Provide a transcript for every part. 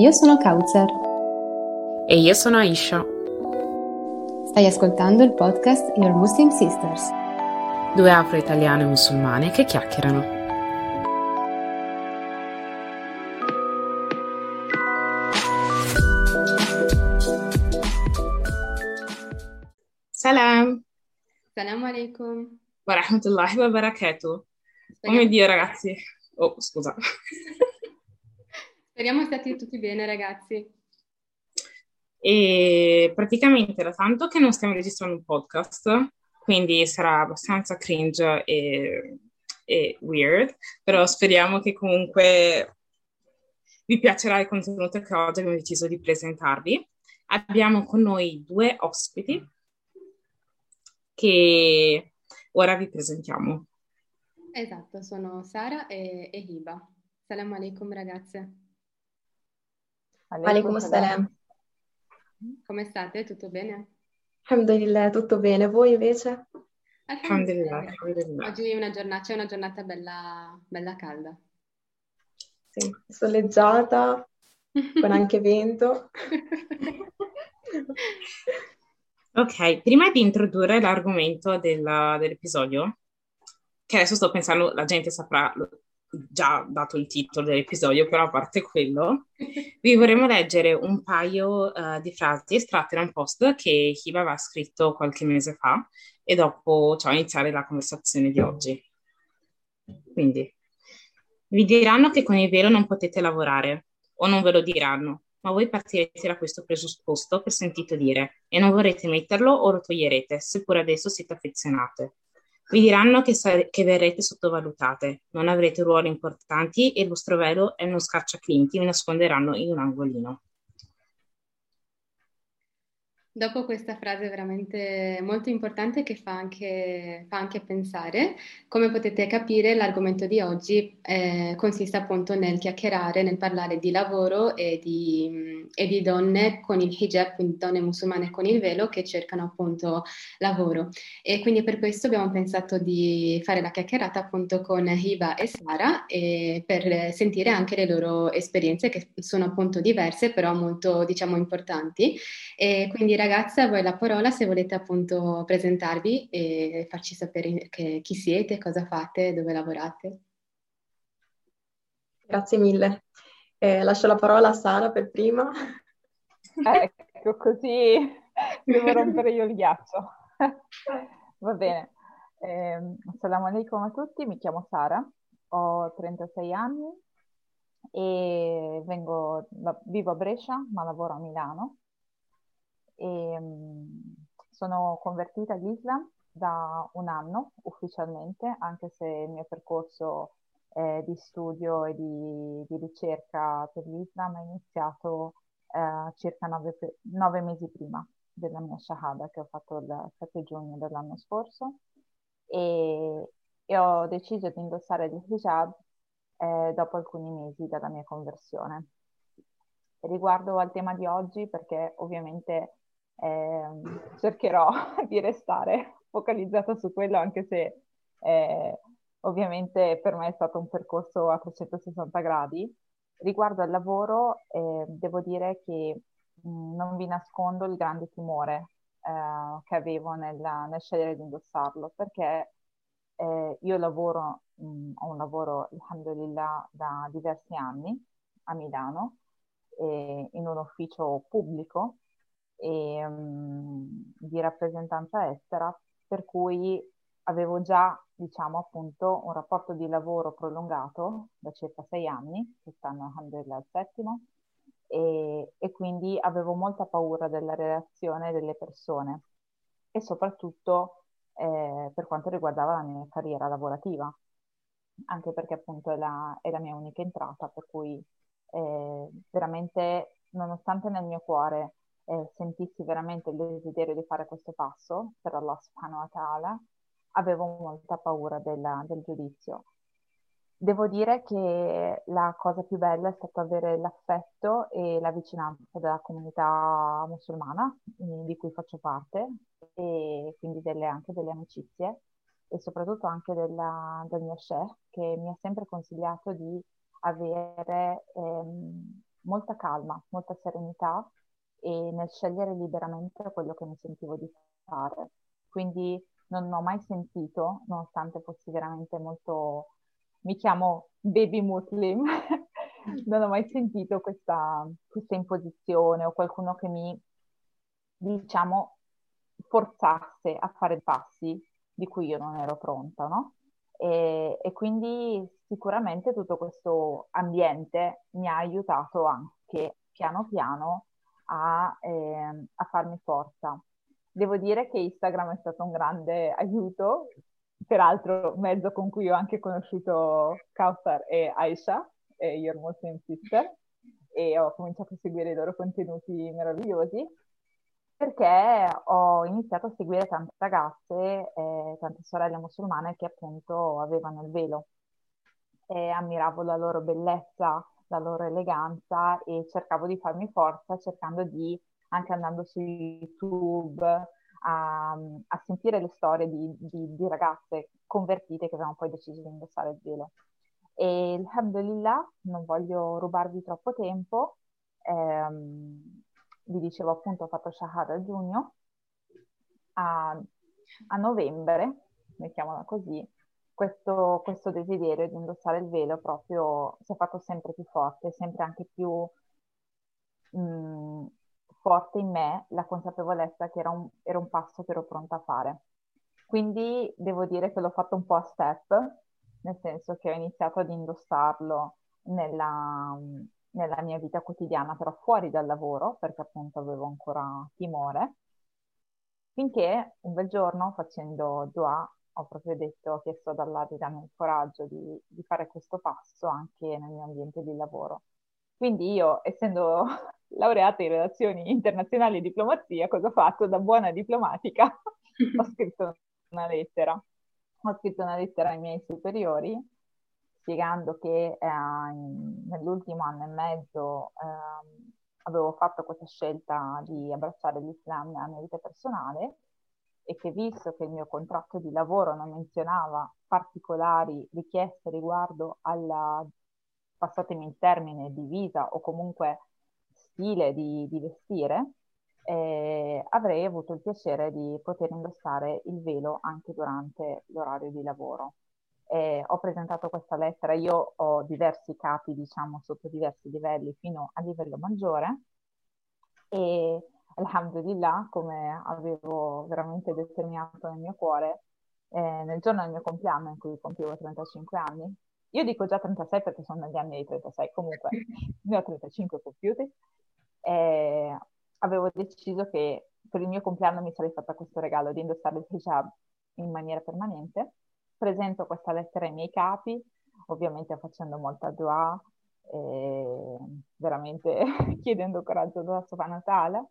Io sono Kauzer. E io sono Aisha. Stai ascoltando il podcast Your Muslim Sisters. Due afro-italiane musulmane che chiacchierano. Salam. Salam alaikum. Wa rahmatullahi wa barakatuh. Oh mio Dio, ragazzi. Oh, scusa. Speriamo stati tutti bene, ragazzi. E praticamente da tanto che non stiamo registrando un podcast, quindi sarà abbastanza cringe e, e weird, però speriamo che comunque vi piacerà il contenuto che oggi abbiamo deciso di presentarvi. Abbiamo con noi due ospiti che ora vi presentiamo. Esatto, sono Sara e, e Hiba. Salam alaikum ragazze. Alaikum salam. Come state? Tutto bene? Alhamdulillah, tutto bene. Voi invece? Alhamdulillah, alhamdulillah. Oggi è una giornata, c'è una giornata bella, bella calda. Sì, soleggiata, con anche vento. ok, prima di introdurre l'argomento del- dell'episodio, che adesso sto pensando, la gente saprà lo- già dato il titolo dell'episodio, però a parte quello, vi vorremmo leggere un paio eh, di frasi estratte da un post che Hiba aveva scritto qualche mese fa e dopo ciao, iniziare la conversazione di oggi. Quindi, vi diranno che con il velo non potete lavorare, o non ve lo diranno, ma voi partirete da questo presupposto che sentite dire e non vorrete metterlo o lo toglierete, seppur adesso siete affezionate. Vi diranno che, sare- che verrete sottovalutate, non avrete ruoli importanti e il vostro velo è uno scacciaclinti, vi nasconderanno in un angolino. Dopo questa frase veramente molto importante che fa anche, fa anche pensare, come potete capire l'argomento di oggi eh, consiste appunto nel chiacchierare, nel parlare di lavoro e di, e di donne con il hijab, quindi donne musulmane con il velo che cercano appunto lavoro. E quindi per questo abbiamo pensato di fare la chiacchierata appunto con Hiba e Sara e per sentire anche le loro esperienze che sono appunto diverse però molto diciamo importanti. E quindi ragazze, a voi la parola se volete appunto presentarvi e farci sapere che- chi siete, cosa fate, dove lavorate. Grazie mille. Eh, lascio la parola a Sara per prima. Ecco, così devo rompere io il ghiaccio. Va bene. Eh, assalamu alaikum a tutti, mi chiamo Sara, ho 36 anni e vengo, vivo a Brescia, ma lavoro a Milano. E, sono convertita all'Islam da un anno ufficialmente, anche se il mio percorso eh, di studio e di, di ricerca per l'Islam è iniziato eh, circa nove, nove mesi prima della mia Shahada che ho fatto il 7 giugno dell'anno scorso e, e ho deciso di indossare il hijab eh, dopo alcuni mesi dalla mia conversione. Riguardo al tema di oggi, perché ovviamente ehm, cercherò di restare focalizzata su quello, anche se eh, ovviamente per me è stato un percorso a 360 gradi. Riguardo al lavoro, eh, devo dire che mh, non vi nascondo il grande timore eh, che avevo nella- nel scegliere di indossarlo, perché eh, io lavoro, mh, ho un lavoro, alhamdulillah, da diversi anni a Milano, eh, in un ufficio pubblico e, mh, di rappresentanza estera, per cui avevo già, diciamo, appunto, un rapporto di lavoro prolungato da circa sei anni, quest'anno alhamdulillah al settimo, e, e quindi avevo molta paura della relazione delle persone e soprattutto eh, per quanto riguardava la mia carriera lavorativa, anche perché appunto è la, è la mia unica entrata, per cui eh, veramente, nonostante nel mio cuore eh, sentissi veramente il desiderio di fare questo passo per Allah subhanahu wa ta'ala, avevo molta paura della- del giudizio. Devo dire che la cosa più bella è stato avere l'affetto e la vicinanza della comunità musulmana eh, di cui faccio parte e quindi delle- anche delle amicizie e soprattutto anche della- del mio chef che mi ha sempre consigliato di avere ehm, molta calma, molta serenità e nel scegliere liberamente quello che mi sentivo di fare. Quindi non ho mai sentito, nonostante fossi veramente molto, mi chiamo baby muslim, non ho mai sentito questa, questa imposizione o qualcuno che mi, diciamo, forzasse a fare passi di cui io non ero pronta, no? E, e, quindi sicuramente tutto questo ambiente mi ha aiutato anche piano piano a, eh, a farmi forza. Devo dire che Instagram è stato un grande aiuto, peraltro mezzo con cui ho anche conosciuto Kautar e Aisha, e Your Muslim Sister, e ho cominciato a seguire i loro contenuti meravigliosi perché ho iniziato a seguire tante ragazze, eh, tante sorelle musulmane che appunto avevano il velo e ammiravo la loro bellezza, la loro eleganza e cercavo di farmi forza cercando di, anche andando su YouTube, a, a sentire le storie di, di, di, ragazze convertite che avevano poi deciso di indossare il velo. E alhamdulillah, non voglio rubarvi troppo tempo, ehm, vi dicevo appunto ho fatto Shahada a giugno, a, a novembre, mettiamola così, questo, questo, desiderio di indossare il velo proprio si è fatto sempre più forte, sempre anche più mh, mm, forte in me la consapevolezza che era un, era un passo che ero pronta a fare. Quindi devo dire che l'ho fatto un po' a step, nel senso che ho iniziato ad indossarlo nella, nella mia vita quotidiana, però fuori dal lavoro, perché appunto avevo ancora timore, finché un bel giorno facendo dua ho proprio detto, ho chiesto ad Allah di darmi il coraggio di, di fare questo passo anche nel mio ambiente di lavoro. Quindi io, essendo laureata in relazioni internazionali e diplomazia, cosa ho fatto? Da buona diplomatica ho scritto una lettera. Ho scritto una lettera ai miei superiori spiegando che eh, nell'ultimo anno e mezzo eh, avevo fatto questa scelta di abbracciare l'Islam nella mia vita personale e che visto che il mio contratto di lavoro non menzionava particolari richieste riguardo alla, passatemi il termine, divisa o comunque stile di, di vestire, eh, avrei avuto il piacere di poter indossare il velo anche durante l'orario di lavoro. Eh, ho presentato questa lettera, io ho diversi capi, diciamo, sotto diversi livelli fino a livello maggiore e alhamdulillah, come avevo veramente determinato nel mio cuore, eh, nel giorno del mio compleanno in cui compivo 35 anni, io dico già 36 perché sono negli anni di 36, comunque ne ho 35 compiuti, eh, avevo deciso che per il mio compleanno mi sarei fatta questo regalo di indossare il hijab in maniera permanente. Presento questa lettera ai miei capi, ovviamente facendo molta dua, veramente chiedendo coraggio da Subhanahu Ta'ala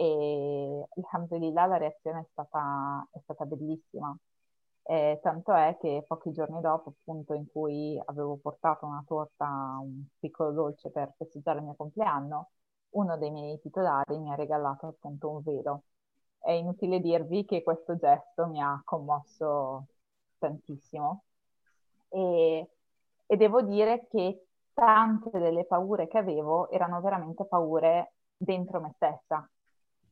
e alhamdulillah la reazione è stata, è stata bellissima. Eh, tanto è che pochi giorni dopo, appunto, in cui avevo portato una torta, un piccolo dolce per festeggiare il mio compleanno, uno dei miei titolari mi ha regalato appunto un velo. È inutile dirvi che questo gesto mi ha commosso tantissimo. E, e devo dire che tante delle paure che avevo erano veramente paure dentro me stessa,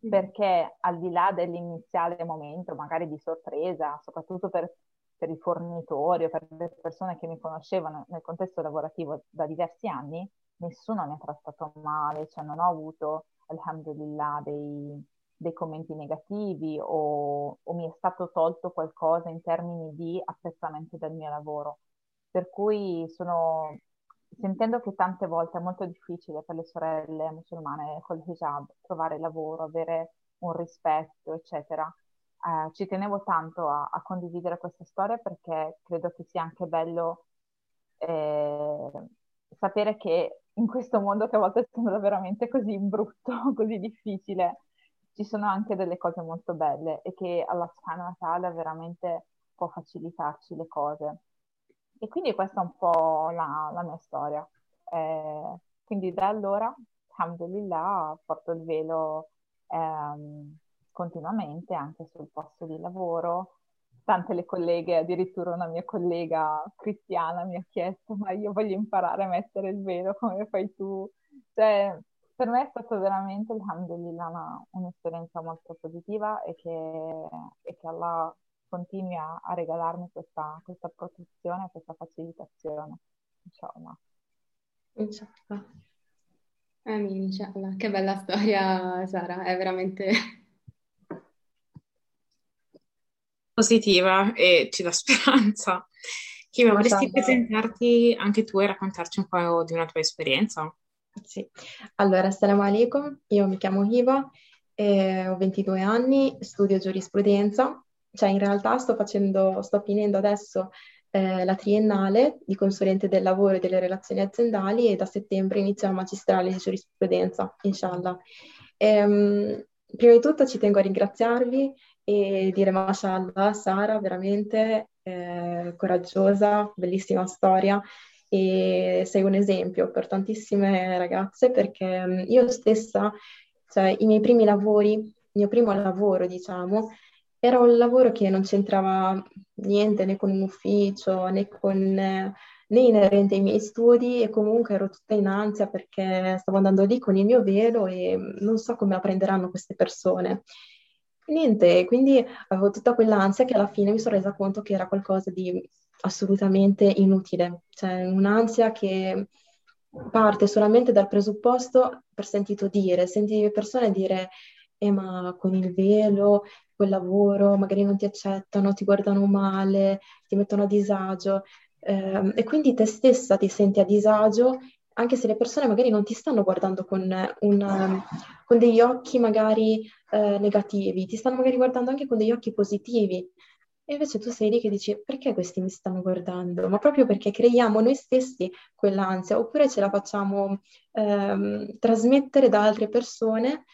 perché al di là dell'iniziale momento, magari di sorpresa, soprattutto per, per, i fornitori o per le persone che mi conoscevano nel contesto lavorativo da diversi anni, nessuno mi ha trattato male, cioè non ho avuto, alhamdulillah, dei, dei commenti negativi o, o, mi è stato tolto qualcosa in termini di apprezzamento del mio lavoro. Per cui sono, sentendo che tante volte è molto difficile per le sorelle musulmane col hijab trovare lavoro, avere un rispetto, eccetera, eh, ci tenevo tanto a, a, condividere questa storia perché credo che sia anche bello eh, sapere che in questo mondo che a volte sembra veramente così brutto, così difficile, ci sono anche delle cose molto belle e che Allah subhanahu wa veramente può facilitarci le cose. E quindi questa è un po' la, la mia storia. Eh, quindi da allora, alhamdulillah, porto il velo ehm, continuamente anche sul posto di lavoro. Tante le colleghe, addirittura una mia collega cristiana mi ha chiesto ma io voglio imparare a mettere il velo come fai tu cioè, per me è stata veramente, alhamdulillah, una, un'esperienza molto positiva e che, e che Allah continui a, a regalarmi questa, questa protezione, questa facilitazione. Insomma. Inshallah. Amin, inshallah. Che bella storia, Sara, è veramente positiva e ci dà speranza. Kim, vorresti presentarti anche tu e raccontarci un po' di una tua esperienza? Sì, allora, assalamu alaikum, io mi chiamo Hiva, eh, ho 22 anni, studio giurisprudenza, cioè in realtà sto facendo, sto finendo adesso eh, la triennale di consulente del lavoro e delle relazioni aziendali e da settembre inizio la magistrale di giurisprudenza, inshallah. Ehm, prima di tutto ci tengo a ringraziarvi e dire mashallah, Sara, veramente eh, coraggiosa, bellissima storia e sei un esempio per tantissime ragazze perché mm, io stessa, cioè i miei primi lavori, il mio primo lavoro, diciamo, era un lavoro che non c'entrava niente né con un ufficio né con né inerente ai miei studi e comunque ero tutta in ansia perché stavo andando lì con il mio velo e non so come la prenderanno queste persone. Niente, quindi avevo tutta quell'ansia che alla fine mi sono resa conto che era qualcosa di assolutamente inutile, cioè un'ansia che parte solamente dal presupposto per sentito dire, sentire persone dire eh, ma con il velo, quel lavoro, magari non ti accettano, ti guardano male, ti mettono a disagio eh, e quindi te stessa ti senti a disagio anche se le persone magari non ti stanno guardando con, un, con degli occhi magari eh, negativi, ti stanno magari guardando anche con degli occhi positivi. E invece tu sei lì che dici perché questi mi stanno guardando? Ma proprio perché creiamo noi stessi quell'ansia, oppure ce la facciamo ehm, trasmettere da altre persone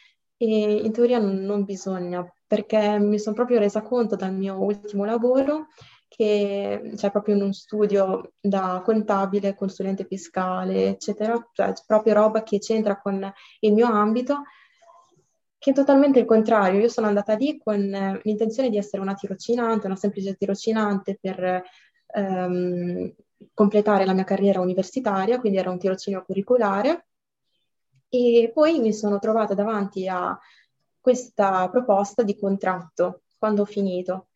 e in teoria non, non bisogna, perché mi sono proprio resa conto dal mio ultimo lavoro che c'è proprio in uno studio da contabile, consulente fiscale, eccetera, cioè proprio roba che c'entra con il mio ambito, che è totalmente il contrario. Io sono andata lì con l'intenzione di essere una tirocinante, una semplice tirocinante per ehm, completare la mia carriera universitaria, quindi era un tirocinio curriculare, e poi mi sono trovata davanti a questa proposta di contratto quando ho finito.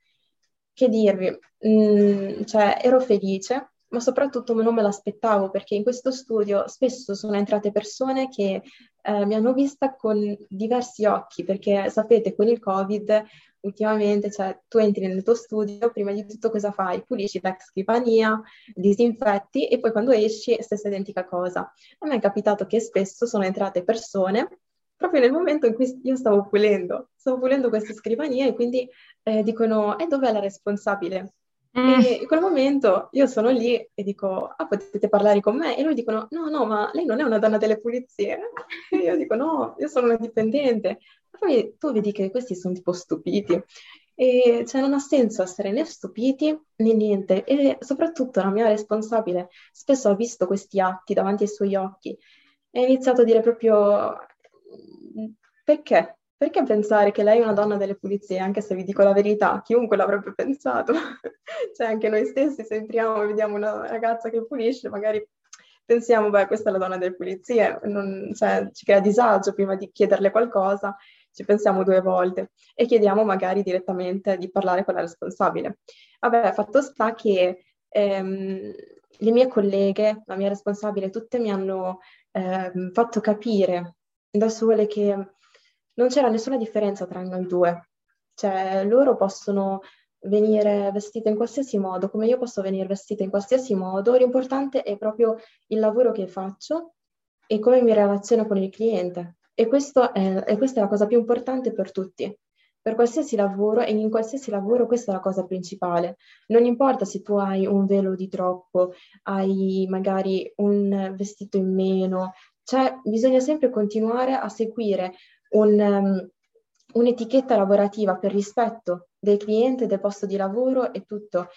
Che dirvi, mm, cioè ero felice, ma soprattutto non me l'aspettavo perché in questo studio spesso sono entrate persone che eh, mi hanno vista con diversi occhi, perché sapete con il Covid ultimamente, cioè tu entri nel tuo studio, prima di tutto cosa fai? Pulisci la scrivania, disinfetti e poi quando esci stessa identica cosa. A me è capitato che spesso sono entrate persone proprio nel momento in cui io stavo pulendo, stavo pulendo queste scrivanie e quindi eh, dicono, e dov'è la responsabile? Mm. E in quel momento io sono lì e dico, ah, potete parlare con me? E loro dicono, no, no, ma lei non è una donna delle pulizie. E io dico, no, io sono una dipendente. Poi tu vedi che questi sono tipo stupiti. E cioè non ha senso essere né stupiti né niente. E soprattutto la mia responsabile spesso ha visto questi atti davanti ai suoi occhi e ha iniziato a dire proprio, perché? Perché pensare che lei è una donna delle pulizie, anche se vi dico la verità, chiunque l'avrebbe pensato. cioè anche noi stessi se entriamo e vediamo una ragazza che pulisce, magari pensiamo, beh, questa è la donna delle pulizie, non, cioè, ci crea disagio prima di chiederle qualcosa, ci pensiamo due volte e chiediamo magari direttamente di parlare con la responsabile. Vabbè, fatto sta che ehm, le mie colleghe, la mia responsabile, tutte mi hanno ehm, fatto capire da sole che non c'era nessuna differenza tra noi due. Cioè, loro possono venire vestite in qualsiasi modo, come io posso venire vestita in qualsiasi modo, l'importante è proprio il lavoro che faccio e come mi relaziono con il cliente. E, è, e questa è la cosa più importante per tutti. Per qualsiasi lavoro e in qualsiasi lavoro questa è la cosa principale. Non importa se tu hai un velo di troppo, hai magari un vestito in meno, cioè bisogna sempre continuare a seguire un, um, un'etichetta lavorativa per rispetto del cliente, del posto di lavoro e tutto,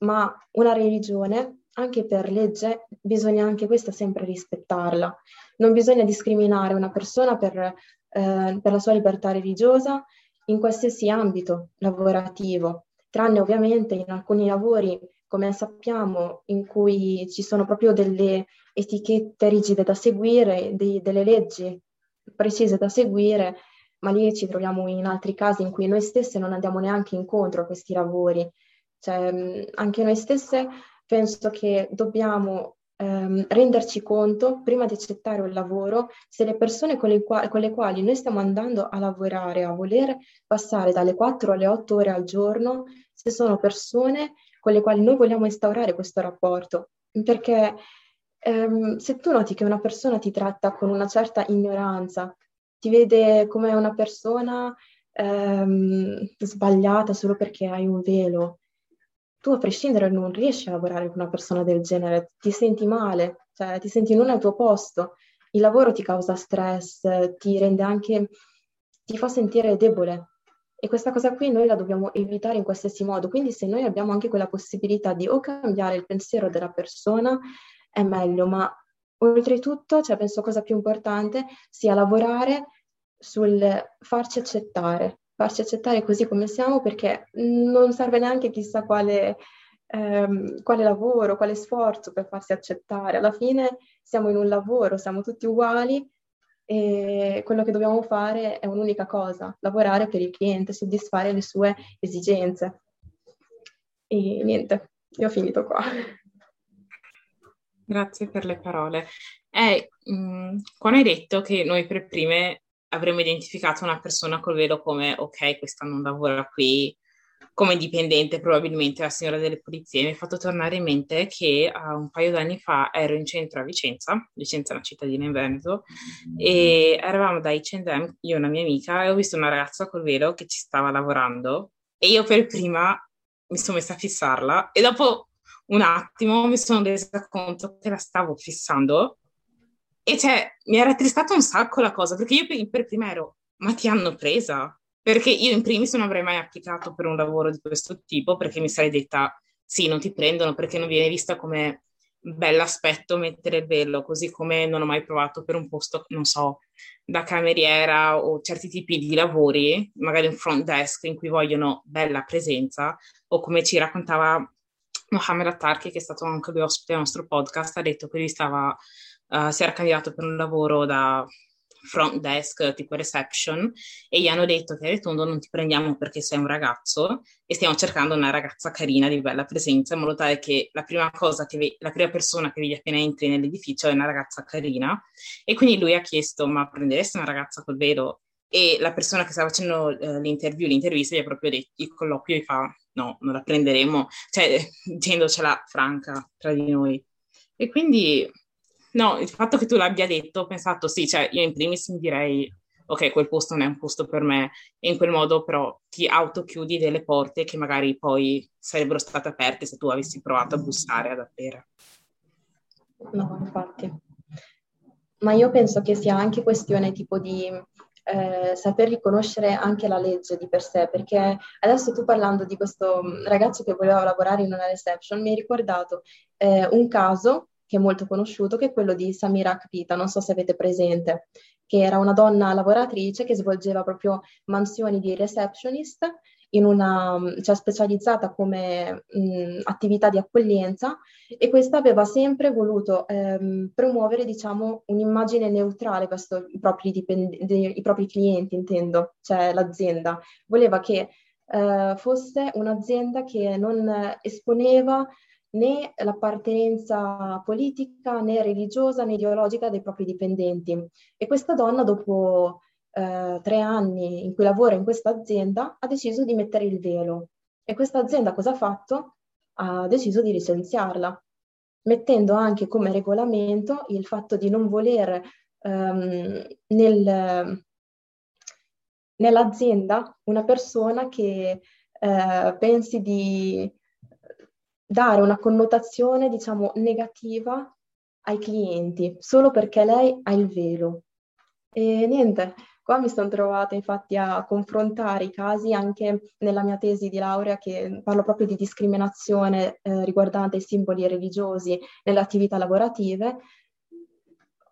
ma una religione, anche per legge, bisogna anche questa sempre rispettarla. Non bisogna discriminare una persona per, eh, per la sua libertà religiosa in qualsiasi ambito lavorativo, tranne ovviamente in alcuni lavori come sappiamo, in cui ci sono proprio delle etichette rigide da seguire, dei, delle leggi precise da seguire, ma lì ci troviamo in altri casi in cui noi stesse non andiamo neanche incontro a questi lavori. Cioè, anche noi stesse penso che dobbiamo ehm, renderci conto, prima di accettare un lavoro, se le persone con le, qua- con le, quali noi stiamo andando a lavorare, a voler passare dalle 4 alle 8 ore al giorno, se sono persone con le quali noi vogliamo instaurare questo rapporto. Perché ehm, se tu noti che una persona ti tratta con una certa ignoranza, ti vede come una persona ehm, sbagliata solo perché hai un velo, tu a prescindere non riesci a lavorare con una persona del genere, ti senti male, cioè ti senti non al tuo posto, il lavoro ti causa stress, ti rende anche, ti fa sentire debole. E questa cosa qui noi la dobbiamo evitare in qualsiasi modo. Quindi se noi abbiamo anche quella possibilità di o cambiare il pensiero della persona, è meglio, ma oltretutto, cioè penso cosa più importante sia lavorare sul farci accettare, farci accettare così come siamo perché non serve neanche chissà quale, ehm, quale lavoro, quale sforzo per farsi accettare. Alla fine siamo in un lavoro, siamo tutti uguali e quello che dobbiamo fare è un'unica cosa, lavorare per il cliente, soddisfare le sue esigenze. E niente, io ho finito qua. Grazie per le parole. Eh, mh, quando hai detto che noi per prime avremmo identificato una persona col velo come ok, questa non lavora qui, come dipendente probabilmente la signora delle pulizie, mi ha fatto tornare in mente che uh, un paio d'anni fa ero in centro a Vicenza, Vicenza è una cittadina in Veneto, e eravamo da H&M, io e una mia amica, e ho visto una ragazza col velo che ci stava lavorando e io per prima mi sono messa a fissarla e dopo un attimo mi sono resa conto che la stavo fissando e cioè, mi era tristata un sacco la cosa, perché io per, prima ero, ma ti hanno presa? Perché io in primis non avrei mai applicato per un lavoro di questo tipo, perché mi sarei detta, sì, non ti prendono, perché non viene vista come bell'aspetto mettere il velo, così come non ho mai provato per un posto, non so, da cameriera o certi tipi di lavori, magari un front desk in cui vogliono bella presenza, o come ci raccontava Mohamed Attarchi, che è stato anche lui ospite del nostro podcast, ha detto che lui stava uh, si era candidato per un lavoro da front desk tipo reception e gli hanno detto che a Retondo non ti prendiamo perché sei un ragazzo e stiamo cercando una ragazza carina di bella presenza in modo tale che la prima cosa che ve- la prima persona che vedi appena entri nell'edificio è una ragazza carina. E quindi lui ha chiesto ma prenderesti una ragazza col velo e la persona che stava facendo uh, l'interview, l'intervista gli ha proprio detto il colloquio gli fa no, non la prenderemo. Cioè dicendocela franca tra di noi. E quindi No, il fatto che tu l'abbia detto, ho pensato sì, cioè io in primis mi direi ok, quel posto non è un posto per me e in quel modo però ti autochiudi delle porte che magari poi sarebbero state aperte se tu avessi provato a bussare ad aprire. No, infatti. Ma io penso che sia anche questione tipo di eh, saper riconoscere anche la legge di per sé, perché adesso tu parlando di questo ragazzo che voleva lavorare in una reception, mi hai ricordato eh, un caso che è molto conosciuto, che è quello di Samira Akpita, non so se avete presente, che era una donna lavoratrice che svolgeva proprio mansioni di receptionist in una, cioè specializzata come mh, attività di accoglienza e questa aveva sempre voluto ehm, promuovere, diciamo, un'immagine neutrale verso i propri, dipend- i propri clienti, intendo, cioè l'azienda. Voleva che eh, fosse un'azienda che non esponeva né l'appartenenza politica, né religiosa, né ideologica dei propri dipendenti. E questa donna, dopo eh, tre anni in cui lavora in questa azienda, ha deciso di mettere il velo. E questa azienda cosa ha fatto? Ha deciso di licenziarla, mettendo anche come regolamento il fatto di non voler ehm, nel, nell'azienda una persona che eh, pensi di dare una connotazione, diciamo, negativa ai clienti, solo perché lei ha il velo. E niente, qua mi sono trovata infatti a confrontare i casi anche nella mia tesi di laurea che parlo proprio di discriminazione eh, riguardante i simboli religiosi nelle attività lavorative.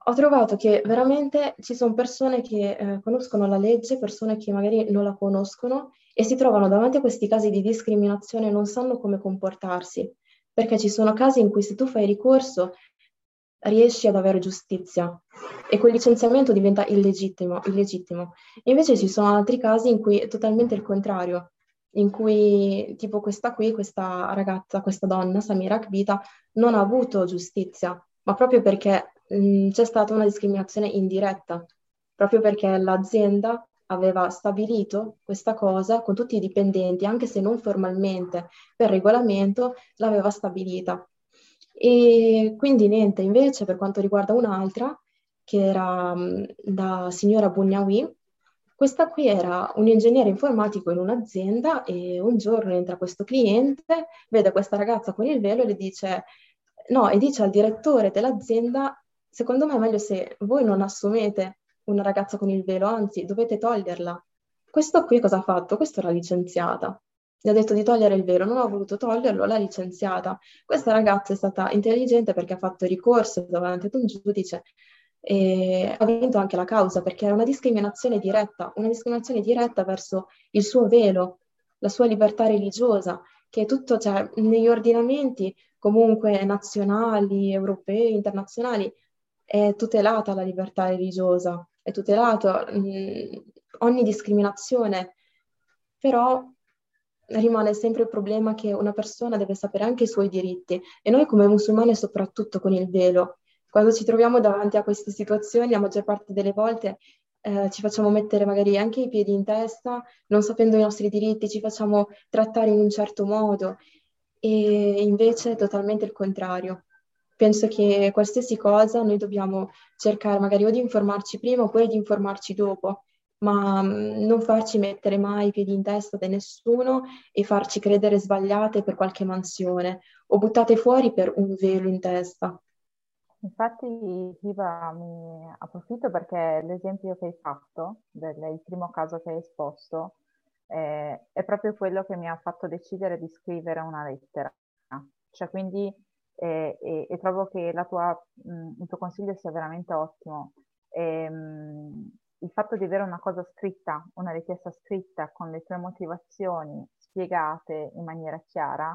Ho trovato che veramente ci sono persone che eh, conoscono la legge, persone che magari non la conoscono e si trovano davanti a questi casi di discriminazione e non sanno come comportarsi. perché ci sono casi in cui se tu fai ricorso riesci ad avere giustizia e quel licenziamento diventa illegittimo, illegittimo. Invece ci sono altri casi in cui è totalmente il contrario, in cui tipo questa qui, questa ragazza, questa donna, Samira Akbita, non ha avuto giustizia, ma proprio perché mh, c'è stata una discriminazione indiretta, proprio perché l'azienda aveva stabilito questa cosa con tutti i dipendenti, anche se non formalmente, per regolamento l'aveva stabilita. E quindi niente, invece per quanto riguarda un'altra, che era la signora Bugnawi, questa qui era un ingegnere informatico in un'azienda e un giorno entra questo cliente, vede questa ragazza con il velo e le dice no, e dice al direttore dell'azienda, secondo me è meglio se voi non assumete una ragazza con il velo, anzi dovete toglierla. Questo qui cosa ha fatto? Questo era licenziata gli ha detto di togliere il velo, non ha voluto toglierlo, l'ha licenziata. Questa ragazza è stata intelligente perché ha fatto ricorso davanti ad un giudice e ha vinto anche la causa perché era una discriminazione diretta, una discriminazione diretta verso il suo velo, la sua libertà religiosa, che è tutto, cioè, negli ordinamenti comunque nazionali, europei, internazionali, è tutelata la libertà religiosa, è tutelato mh, ogni discriminazione, però rimane sempre il problema che una persona deve sapere anche i suoi diritti e noi come musulmani soprattutto con il velo, quando ci troviamo davanti a queste situazioni, la maggior parte delle volte eh, ci facciamo mettere magari anche i piedi in testa, non sapendo i nostri diritti, ci facciamo trattare in un certo modo e invece è totalmente il contrario. Penso che qualsiasi cosa noi dobbiamo cercare magari o di informarci prima oppure di informarci dopo ma mm, non farci mettere mai i piedi in testa da nessuno e farci credere sbagliate per qualche mansione o buttate fuori per un velo in testa. Infatti, Iva, mi approfitto perché l'esempio che hai fatto, del, il primo caso che hai esposto, eh, è proprio quello che mi ha fatto decidere di scrivere una lettera. Cioè, quindi, eh, e, e, trovo che tua, mh, mm, il tuo consiglio sia veramente ottimo. E, ehm, mh, il fatto di avere una cosa scritta, una richiesta scritta con le tue motivazioni spiegate in maniera chiara,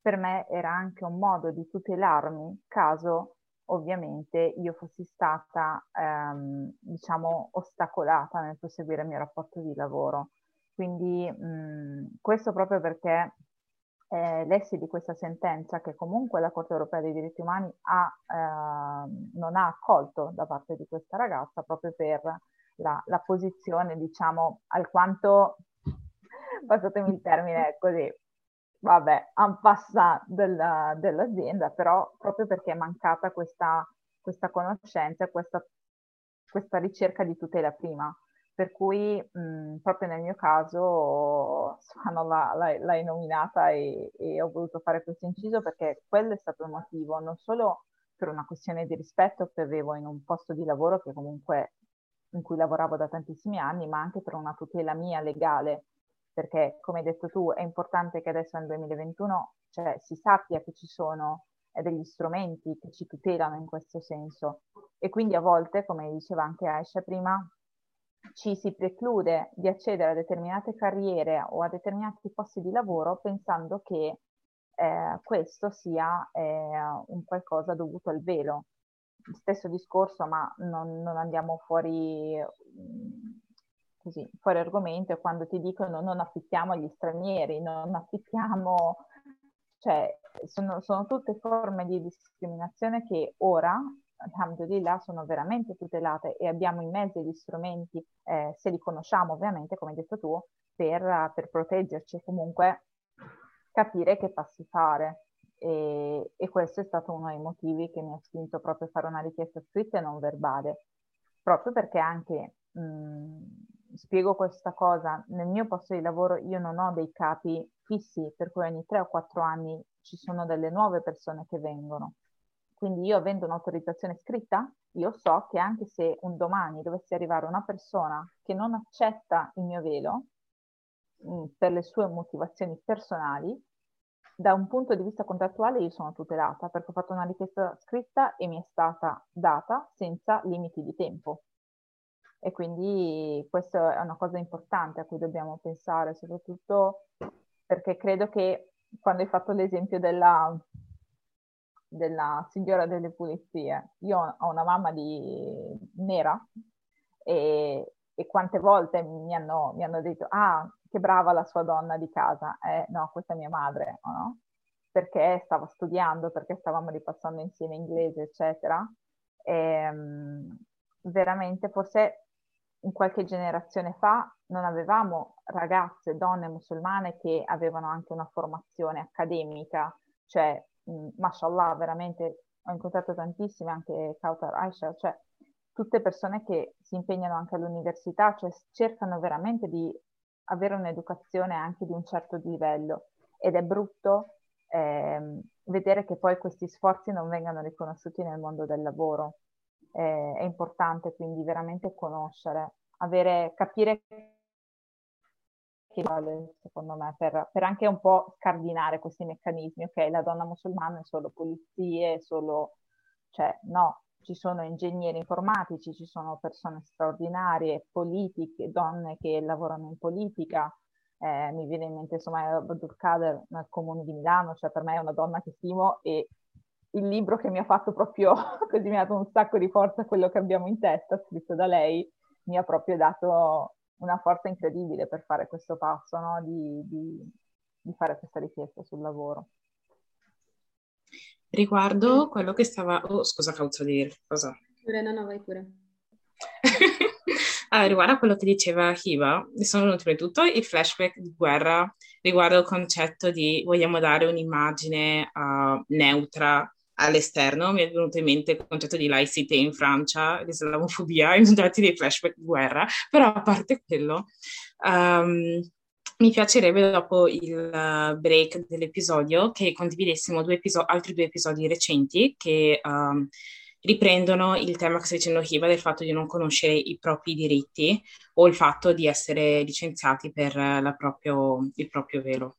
per me era anche un modo di tutelarmi caso ovviamente io fossi stata, ehm, diciamo, ostacolata nel proseguire il mio rapporto di lavoro. Quindi mh, questo proprio perché eh, l'essi di questa sentenza che comunque la Corte europea dei diritti umani ha, eh, non ha accolto da parte di questa ragazza proprio per la, la posizione, diciamo, alquanto, passatemi il termine così, vabbè, en passant della, dell'azienda, però proprio perché è mancata questa, questa conoscenza, questa, questa ricerca di tutela prima. Per cui mh, proprio nel mio caso l'hai, l'hai nominata e, e, ho voluto fare questo inciso perché quello è stato il motivo, non solo per una questione di rispetto che avevo in un posto di lavoro che comunque in cui lavoravo da tantissimi anni, ma anche per una tutela mia legale, perché come hai detto tu è importante che adesso nel 2021 cioè, si sappia che ci sono eh, degli strumenti che ci tutelano in questo senso. E quindi a volte, come diceva anche Aisha prima, ci si preclude di accedere a determinate carriere o a determinati posti di lavoro pensando che eh, questo sia eh, un qualcosa dovuto al velo. Stesso discorso, ma non, non andiamo fuori, mm, così, fuori argomento, quando ti dicono non affittiamo agli stranieri, non affittiamo, cioè sono, sono tutte forme di discriminazione che ora, alhamdulillah, sono veramente tutelate e abbiamo i mezzi e gli strumenti, eh, se li conosciamo ovviamente, come hai detto tu, per, per proteggerci e comunque capire che passi fare. E, e, questo è stato uno dei motivi che mi ha spinto proprio a fare una richiesta scritta e non verbale, proprio perché anche, mh, spiego questa cosa, nel mio posto di lavoro io non ho dei capi fissi, per cui ogni tre o quattro anni ci sono delle nuove persone che vengono. Quindi io avendo un'autorizzazione scritta, io so che anche se un domani dovesse arrivare una persona che non accetta il mio velo, mh, per le sue motivazioni personali, da un punto di vista contrattuale io sono tutelata perché ho fatto una richiesta scritta e mi è stata data senza limiti di tempo. E quindi questa è una cosa importante a cui dobbiamo pensare, soprattutto perché credo che quando hai fatto l'esempio della, della signora delle pulizie. Io ho una mamma di nera e, e quante volte mi hanno, mi hanno, detto, ah, che brava la sua donna di casa. Eh, no, questa è mia madre, no? Perché stava studiando, perché stavamo ripassando insieme inglese, eccetera. E, um, veramente, forse in qualche generazione fa non avevamo ragazze, donne musulmane che avevano anche una formazione accademica, cioè, mh, mashallah, veramente ho incontrato tantissime, anche Kautar Aisha, cioè tutte persone che si impegnano anche all'università, cioè cercano veramente di avere un'educazione anche di un certo livello ed è brutto eh, vedere che poi questi sforzi non vengano riconosciuti nel mondo del lavoro. Eh, è importante quindi veramente conoscere, avere, capire che vale secondo me per, per, anche un po' scardinare questi meccanismi. Ok, la donna musulmana è solo pulizie, solo... cioè no, ci sono ingegneri informatici, ci sono persone straordinarie, politiche, donne che lavorano in politica. Eh, mi viene in mente insomma Abdul Kader nel comune di Milano, cioè per me è una donna che stimo e il libro che mi ha fatto proprio così mi ha dato un sacco di forza quello che abbiamo in testa, scritto da lei, mi ha proprio dato una forza incredibile per fare questo passo, no? di, di, di fare questa richiesta sul lavoro. Riguardo quello che stava... Oh, scusa, causa di dire cosa? Pure, no, no, vai pure. allora, riguardo a quello che diceva Hiva, mi sono venuti prima di tutto i flashback di guerra riguardo al concetto di vogliamo dare un'immagine uh, neutra all'esterno. Mi è venuto in mente il concetto di laicité in Francia, l'islamofobia, in tutti dei flashback di guerra, però a parte quello... Um, mi piacerebbe dopo il uh, break dell'episodio che condividessimo due episo- altri due episodi recenti che um, riprendono il tema che sta dicendo Hiva del fatto di non conoscere i propri diritti o il fatto di essere licenziati per proprio, il proprio velo.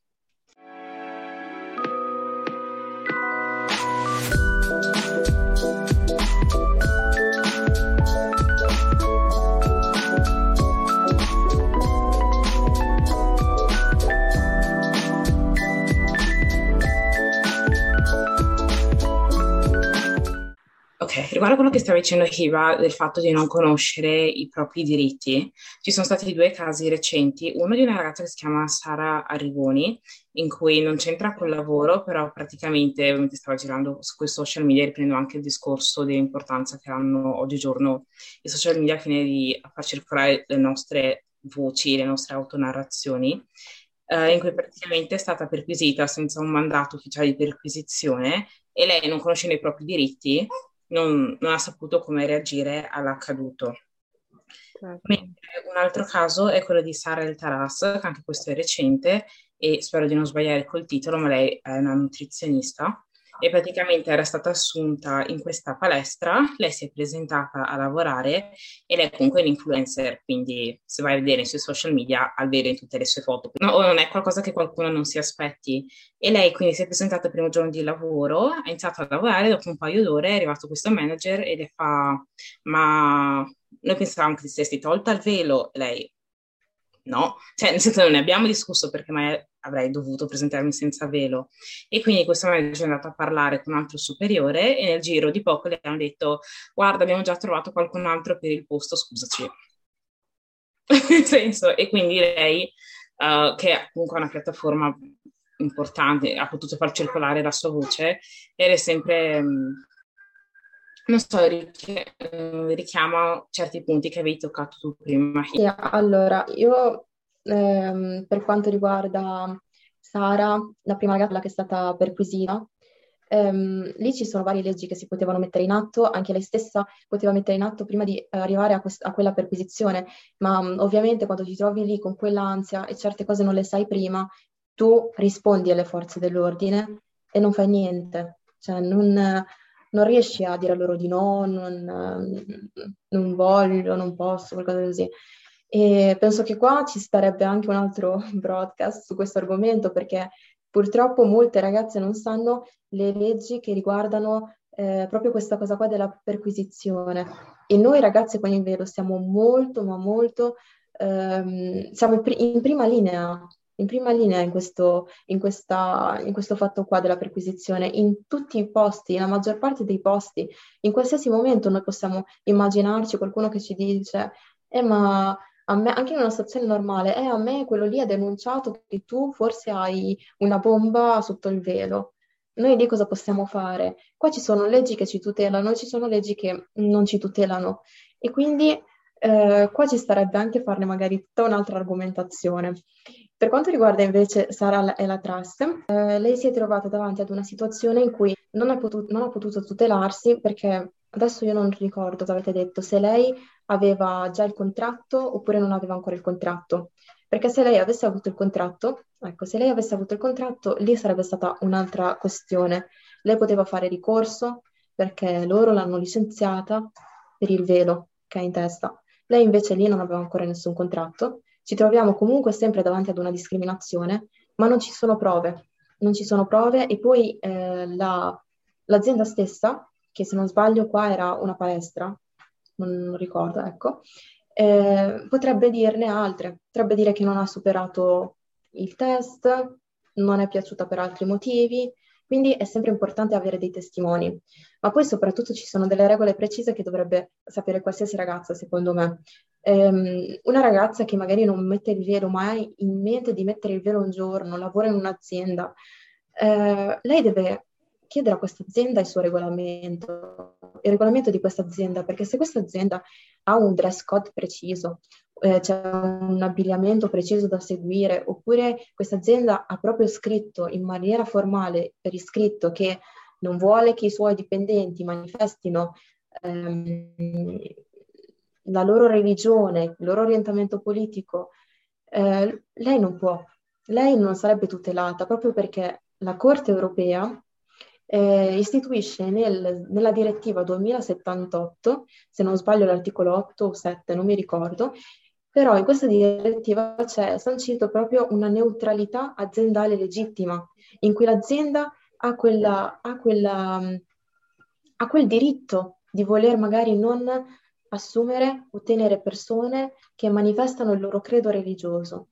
Riguardo a quello che stava dicendo Hiva del fatto di non conoscere i propri diritti, ci sono stati due casi recenti, uno di una ragazza che si chiama Sara Arrigoni, in cui non c'entra col lavoro, però praticamente ovviamente stava girando su quei social media, riprendo anche il discorso dell'importanza che hanno oggigiorno i social media a fine di far circolare le nostre voci, le nostre autonarrazioni, eh, in cui praticamente è stata perquisita senza un mandato ufficiale di perquisizione e lei non conoscendo i propri diritti non, non ha saputo come reagire all'accaduto. Certo. un altro caso è quello di Sara El Taras, che anche questo è recente e spero di non sbagliare col titolo, ma lei è una nutrizionista e praticamente era stata assunta in questa palestra, lei si è presentata a lavorare e lei è comunque un influencer, quindi se vai a vedere sui social media alvede tutte le sue foto, no, non è qualcosa che qualcuno non si aspetti. E lei quindi si è presentata il primo giorno di lavoro, ha iniziato a lavorare, dopo un paio d'ore è arrivato questo manager e le fa, ma noi pensavamo che ti stessi tolta il velo, lei no, cioè nel senso non ne abbiamo discusso perché mai avrei dovuto presentarmi senza velo e quindi questo manager è andato a parlare con un altro superiore e nel giro di poco le hanno detto guarda abbiamo già trovato qualcun altro per il posto, scusaci. nel senso, e quindi lei uh, che è comunque una piattaforma importante, ha potuto far circolare la sua voce ed è sempre... Um, non so, eh, richiama certi punti che avevi toccato tu prima. Sì, allora, io ehm, per quanto riguarda Sara, la prima ragazza che è stata perquisita, ehm, lì ci sono varie leggi che si potevano mettere in atto, anche lei stessa poteva mettere in atto prima di arrivare a, quest- a quella perquisizione, ma um, ovviamente quando ti trovi lì con quell'ansia e certe cose non le sai prima, tu rispondi alle forze dell'ordine e non fai niente. Cioè, non, non riesci a dire loro di no, non, non voglio, non posso, qualcosa così. E penso che qua ci starebbe anche un altro broadcast su questo argomento perché purtroppo molte ragazze non sanno le leggi che riguardano eh, proprio questa cosa qua della perquisizione. E noi ragazze con il velo siamo molto, ma molto, ehm, siamo in prima linea in prima linea in questo, in, questa, in questo fatto qua della perquisizione, in tutti i posti, la maggior parte dei posti, in qualsiasi momento noi possiamo immaginarci qualcuno che ci dice, eh ma me, anche in una situazione normale, eh, a me quello lì ha denunciato che tu forse hai una bomba sotto il velo. Noi lì cosa possiamo fare? Qua ci sono leggi che ci tutelano, ci sono leggi che non ci tutelano e quindi eh, qua ci starebbe anche farne magari tutta un'altra argomentazione. Per quanto riguarda invece Sara e la trust, eh, lei si è trovata davanti ad una situazione in cui non ha, potuto, non ha potuto tutelarsi perché adesso io non ricordo cosa avete detto, se lei aveva già il contratto oppure non aveva ancora il contratto. Perché se lei avesse avuto il contratto, ecco, se lei avesse avuto il contratto, lì sarebbe stata un'altra questione. Lei poteva fare ricorso perché loro l'hanno licenziata per il velo che ha in testa. Lei invece lì non aveva ancora nessun contratto. Ci troviamo comunque sempre davanti ad una discriminazione, ma non ci sono prove. Non ci sono prove e poi eh, la, l'azienda stessa, che se non sbaglio qua era una palestra, non ricordo, ecco, eh, potrebbe dirne altre, potrebbe dire che non ha superato il test, non è piaciuta per altri motivi, quindi è sempre importante avere dei testimoni, ma poi soprattutto ci sono delle regole precise che dovrebbe sapere qualsiasi ragazza, secondo me. Um, una ragazza che magari non mette il velo, ma ha in mente di mettere il velo un giorno, lavora in un'azienda, uh, lei deve chiedere a questa azienda il suo regolamento, il regolamento di questa azienda, perché se questa azienda ha un dress code preciso, eh, c'è un abbigliamento preciso da seguire, oppure questa azienda ha proprio scritto in maniera formale, per iscritto, che non vuole che i suoi dipendenti manifestino ehm, la loro religione, il loro orientamento politico, eh, lei non può, lei non sarebbe tutelata proprio perché la Corte europea eh, istituisce nel, nella direttiva 2078, se non sbaglio l'articolo 8 o 7, non mi ricordo, però in questa direttiva c'è sancito proprio una neutralità aziendale legittima, in cui l'azienda ha, quella, ha, quella, ha quel diritto di voler magari non assumere o tenere persone che manifestano il loro credo religioso,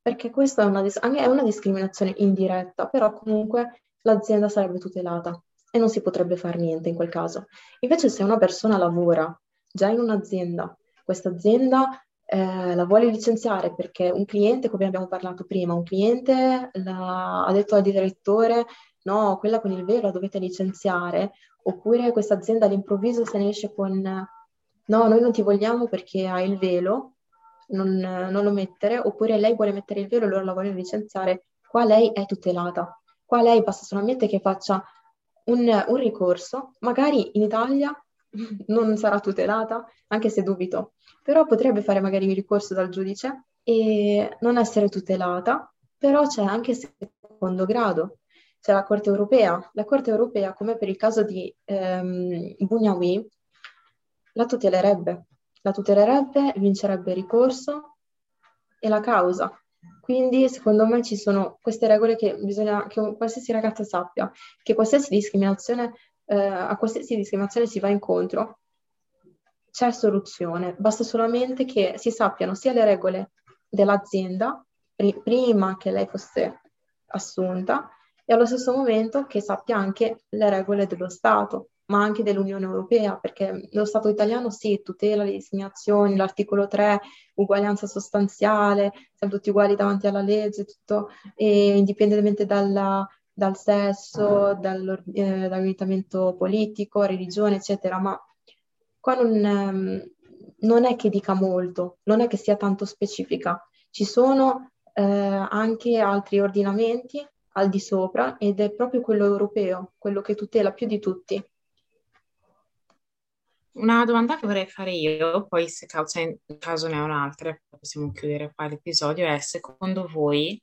perché questa è una, è una discriminazione indiretta, però comunque l'azienda sarebbe tutelata e non si potrebbe fare niente in quel caso. Invece se una persona lavora già in un'azienda, questa azienda eh, la vuole licenziare perché un cliente, come abbiamo parlato prima, un cliente la, ha detto al direttore no, quella con il velo la dovete licenziare, oppure questa azienda all'improvviso se ne esce con no, noi non ti vogliamo perché hai il velo, non, non lo mettere, oppure lei vuole mettere il velo e loro la vogliono licenziare, qua lei è tutelata. Qua lei basta solamente che faccia un, un ricorso, magari in Italia non sarà tutelata, anche se dubito, però potrebbe fare magari un ricorso dal giudice e non essere tutelata, però c'è anche secondo grado, c'è la Corte europea. La Corte europea, come per il caso di ehm, Bugnawi, la tutelerebbe. La tutelerebbe, vincerebbe il ricorso e la causa. Quindi secondo me ci sono queste regole che bisogna che qualsiasi ragazza sappia, che qualsiasi discriminazione, eh, a qualsiasi discriminazione si va incontro, c'è soluzione, basta solamente che si sappiano sia le regole dell'azienda pr- prima che lei fosse assunta e allo stesso momento che sappia anche le regole dello Stato ma anche dell'Unione Europea, perché lo Stato italiano sì, tutela le discriminazioni, l'articolo 3, uguaglianza sostanziale, siamo tutti uguali davanti alla legge, tutto, e indipendentemente dalla, dal sesso, eh, dall'orientamento politico, religione, eccetera, ma qua non, ehm, non, è che dica molto, non è che sia tanto specifica. Ci sono eh, anche altri ordinamenti al di sopra ed è proprio quello europeo, quello che tutela più di tutti. Una domanda che vorrei fare io, poi se causa in caso ne ho un'altra, possiamo chiudere qua l'episodio, è secondo voi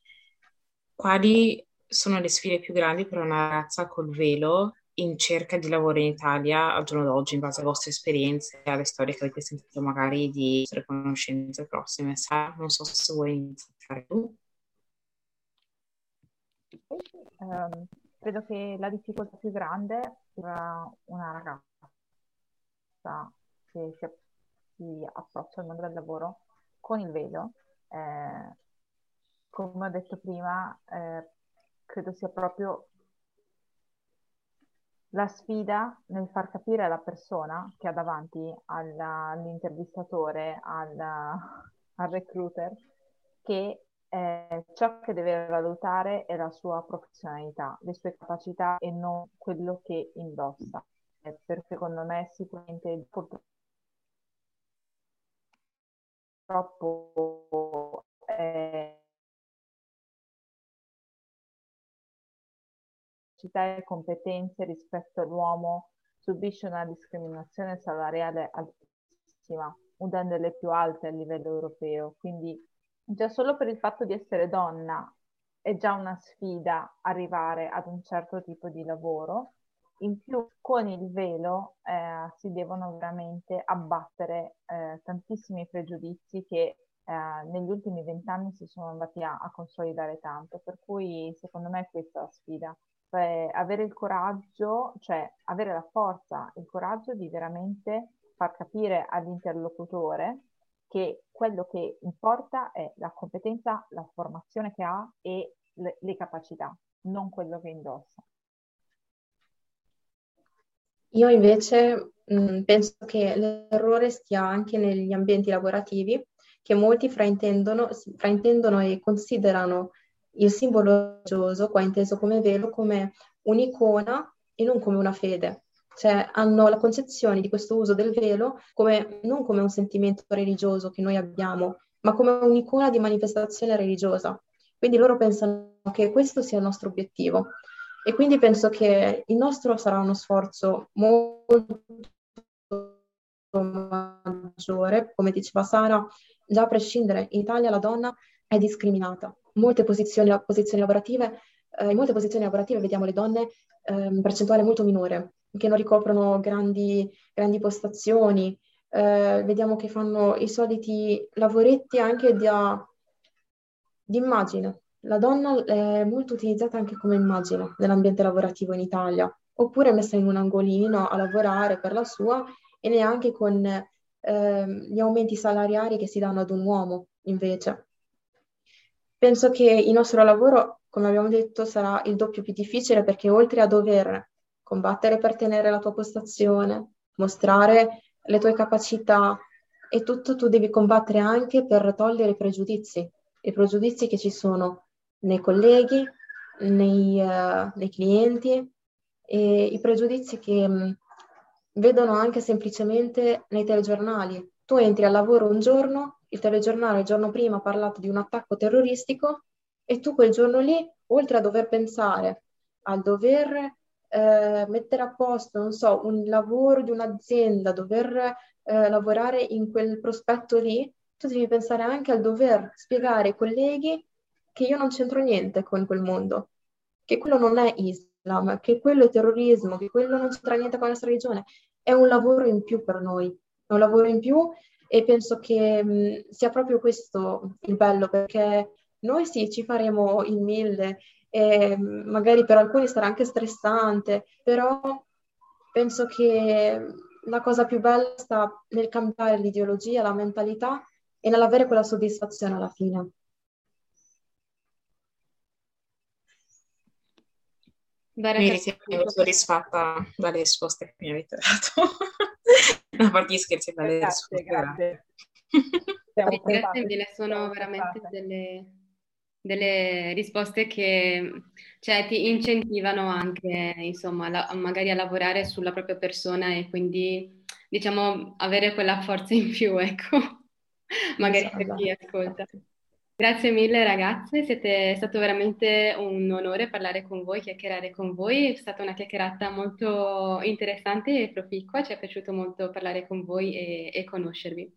quali sono le sfide più grandi per una ragazza col velo in cerca di lavoro in Italia al giorno d'oggi, in base alle vostre esperienze e alle storie che avete sentito magari di vostre conoscenze prossime? Sa? Non so se vuoi iniziare tu. Um, credo che la difficoltà più grande per una ragazza ragazza che si, si approccia al mondo del lavoro con il velo eh, come ho detto prima, eh, credo sia proprio la sfida nel far capire alla persona che ha davanti alla, all'intervistatore, alla, al recruiter, che eh, ciò che deve valutare è la sua professionalità, le sue capacità e non quello che indossa. Eh, perché secondo me sicuramente purtroppo eh, capacità e competenze rispetto all'uomo subisce una discriminazione salariale altissima, una delle più alte a livello europeo. Quindi già solo per il fatto di essere donna è già una sfida arrivare ad un certo tipo di lavoro. In più con il velo eh, si devono veramente abbattere eh, tantissimi pregiudizi che eh, negli ultimi vent'anni si sono andati a, a, consolidare tanto, per cui secondo me questa è la sfida cioè avere il coraggio, cioè avere la forza, il coraggio di veramente far capire all'interlocutore che quello che importa è la competenza, la formazione che ha e le, le capacità, non quello che indossa. Io invece mh, penso che l'errore stia anche negli ambienti lavorativi, che molti fraintendono, fraintendono e considerano il simbolo religioso, qua inteso come velo, come un'icona e non come una fede. Cioè hanno la concezione di questo uso del velo come, non come un sentimento religioso che noi abbiamo, ma come un'icona di manifestazione religiosa. Quindi loro pensano che questo sia il nostro obiettivo. E quindi penso che il nostro sarà uno sforzo molto maggiore, come diceva Sara, già a prescindere, in Italia la donna è discriminata. Molte posizioni, posizioni lavorative, eh, in molte posizioni lavorative vediamo le donne eh, in percentuale molto minore, che non ricoprono grandi, grandi postazioni, eh, vediamo che fanno i soliti lavoretti anche di, di immagine. La donna è molto utilizzata anche come immagine nell'ambiente lavorativo in Italia, oppure messa in un angolino a lavorare per la sua e neanche con eh, gli aumenti salariari che si danno ad un uomo invece. Penso che il nostro lavoro, come abbiamo detto, sarà il doppio più difficile perché oltre a dover combattere per tenere la tua postazione, mostrare le tue capacità e tutto, tu devi combattere anche per togliere i pregiudizi, i pregiudizi che ci sono nei colleghi, nei, uh, nei clienti e i pregiudizi che mh, vedono anche semplicemente nei telegiornali. Tu entri al lavoro un giorno il telegiornale il giorno prima ha parlato di un attacco terroristico e tu quel giorno lì, oltre a dover pensare al dover eh, mettere a posto, non so, un lavoro di un'azienda, dover eh, lavorare in quel prospetto lì, tu devi pensare anche al dover spiegare ai colleghi che io non c'entro niente con quel mondo, che quello non è Islam, che quello è terrorismo, che quello non c'entra niente con la nostra religione. È un lavoro in più per noi, è un lavoro in più e penso che mh, sia proprio questo il bello, perché noi sì, ci faremo il mille e magari per alcuni sarà anche stressante, però penso che la cosa più bella sta nel cambiare l'ideologia, la mentalità e nell'avere quella soddisfazione alla fine. Mi ritengo soddisfatta dalle risposte che mi avete dato. a parte gli scherzi dalle grazie, grazie. grazie mille, sono veramente delle, delle, risposte che cioè, ti incentivano anche, insomma, la, magari a lavorare sulla propria persona e quindi, diciamo, avere quella forza in più, ecco, magari per chi ascolta. Grazie mille ragazze, siete, è stato veramente un onore parlare con voi, chiacchierare con voi, è stata una chiacchierata molto interessante e proficua, ci è piaciuto molto parlare con voi e, e conoscervi.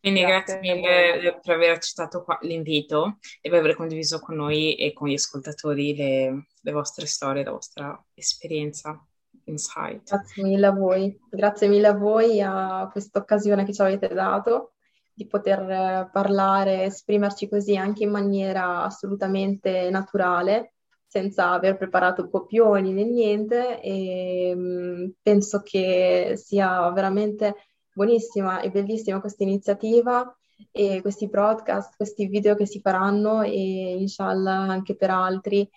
Quindi grazie, grazie mille per aver accettato l'invito e per aver condiviso con noi e con gli ascoltatori le, le vostre storie, la vostra esperienza. Insight. Grazie mille a voi, grazie mille a voi a questa occasione che ci avete dato di poter eh, parlare, esprimerci così anche in maniera assolutamente naturale, senza aver preparato copioni né niente e mh, mm, penso che sia veramente buonissima e bellissima questa iniziativa e questi podcast, questi video che si faranno e inshallah anche per altri,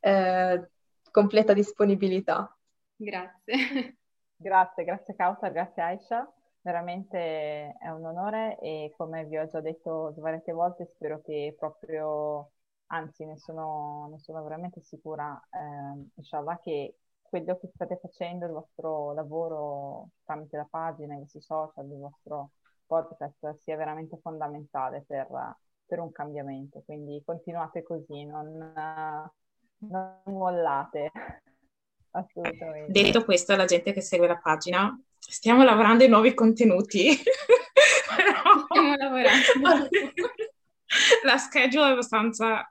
eh, completa disponibilità. Grazie. Grazie, grazie Kautar, grazie Aisha. Veramente è un onore e come vi ho già detto svariate volte spero che proprio, anzi ne sono, ne sono veramente sicura, eh, inshallah, che quello che state facendo, il vostro lavoro tramite la pagina, i vostri social, il vostro podcast sia veramente fondamentale per, per un cambiamento. Quindi continuate così, non, non mollate. Assolutamente. Detto questo, alla gente che segue la pagina, stiamo lavorando ai nuovi contenuti. Stiamo lavorando. la schedule è abbastanza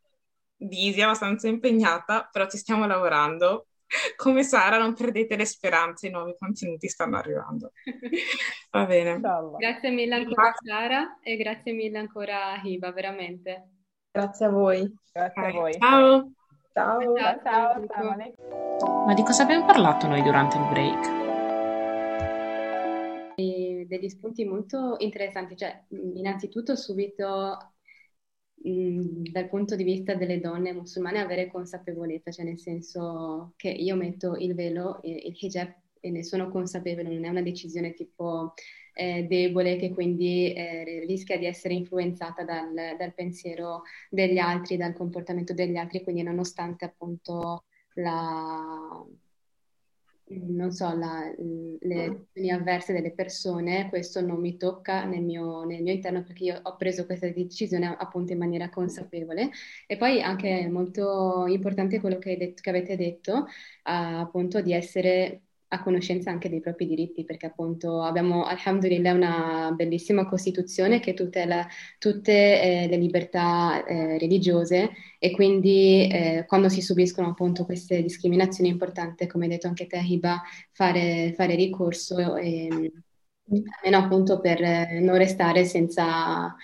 busy, abbastanza impegnata, però ci stiamo lavorando come Sara, non perdete le speranze, i nuovi contenuti stanno arrivando. Va bene. Grazie mille ancora Sara e grazie mille ancora Hiba, veramente. Grazie a voi. Grazie a voi. Ciao. Ciao. Ciao, ciao. ciao. Ma di cosa abbiamo parlato noi durante il break? Degli spunti molto interessanti, cioè innanzitutto subito dal punto di vista delle donne musulmane avere consapevolezza, cioè nel senso che io metto il velo, il hijab e ne sono consapevole, non è una decisione tipo eh, debole che quindi eh, rischia di essere influenzata dal, dal, pensiero degli altri, dal comportamento degli altri, quindi nonostante appunto la, non so, la, le azioni avverse delle persone, questo non mi tocca nel mio, nel mio, interno perché io ho preso questa decisione appunto in maniera consapevole. E poi anche molto importante quello che, detto, che avete detto, appunto di essere a conoscenza anche dei propri diritti, perché appunto abbiamo, alhamdulillah, una bellissima Costituzione che tutela tutte eh, le libertà eh, religiose e quindi eh, quando si subiscono appunto queste discriminazioni è importante, come hai detto anche te, Hiba, fare, fare ricorso, e, almeno appunto per non restare senza...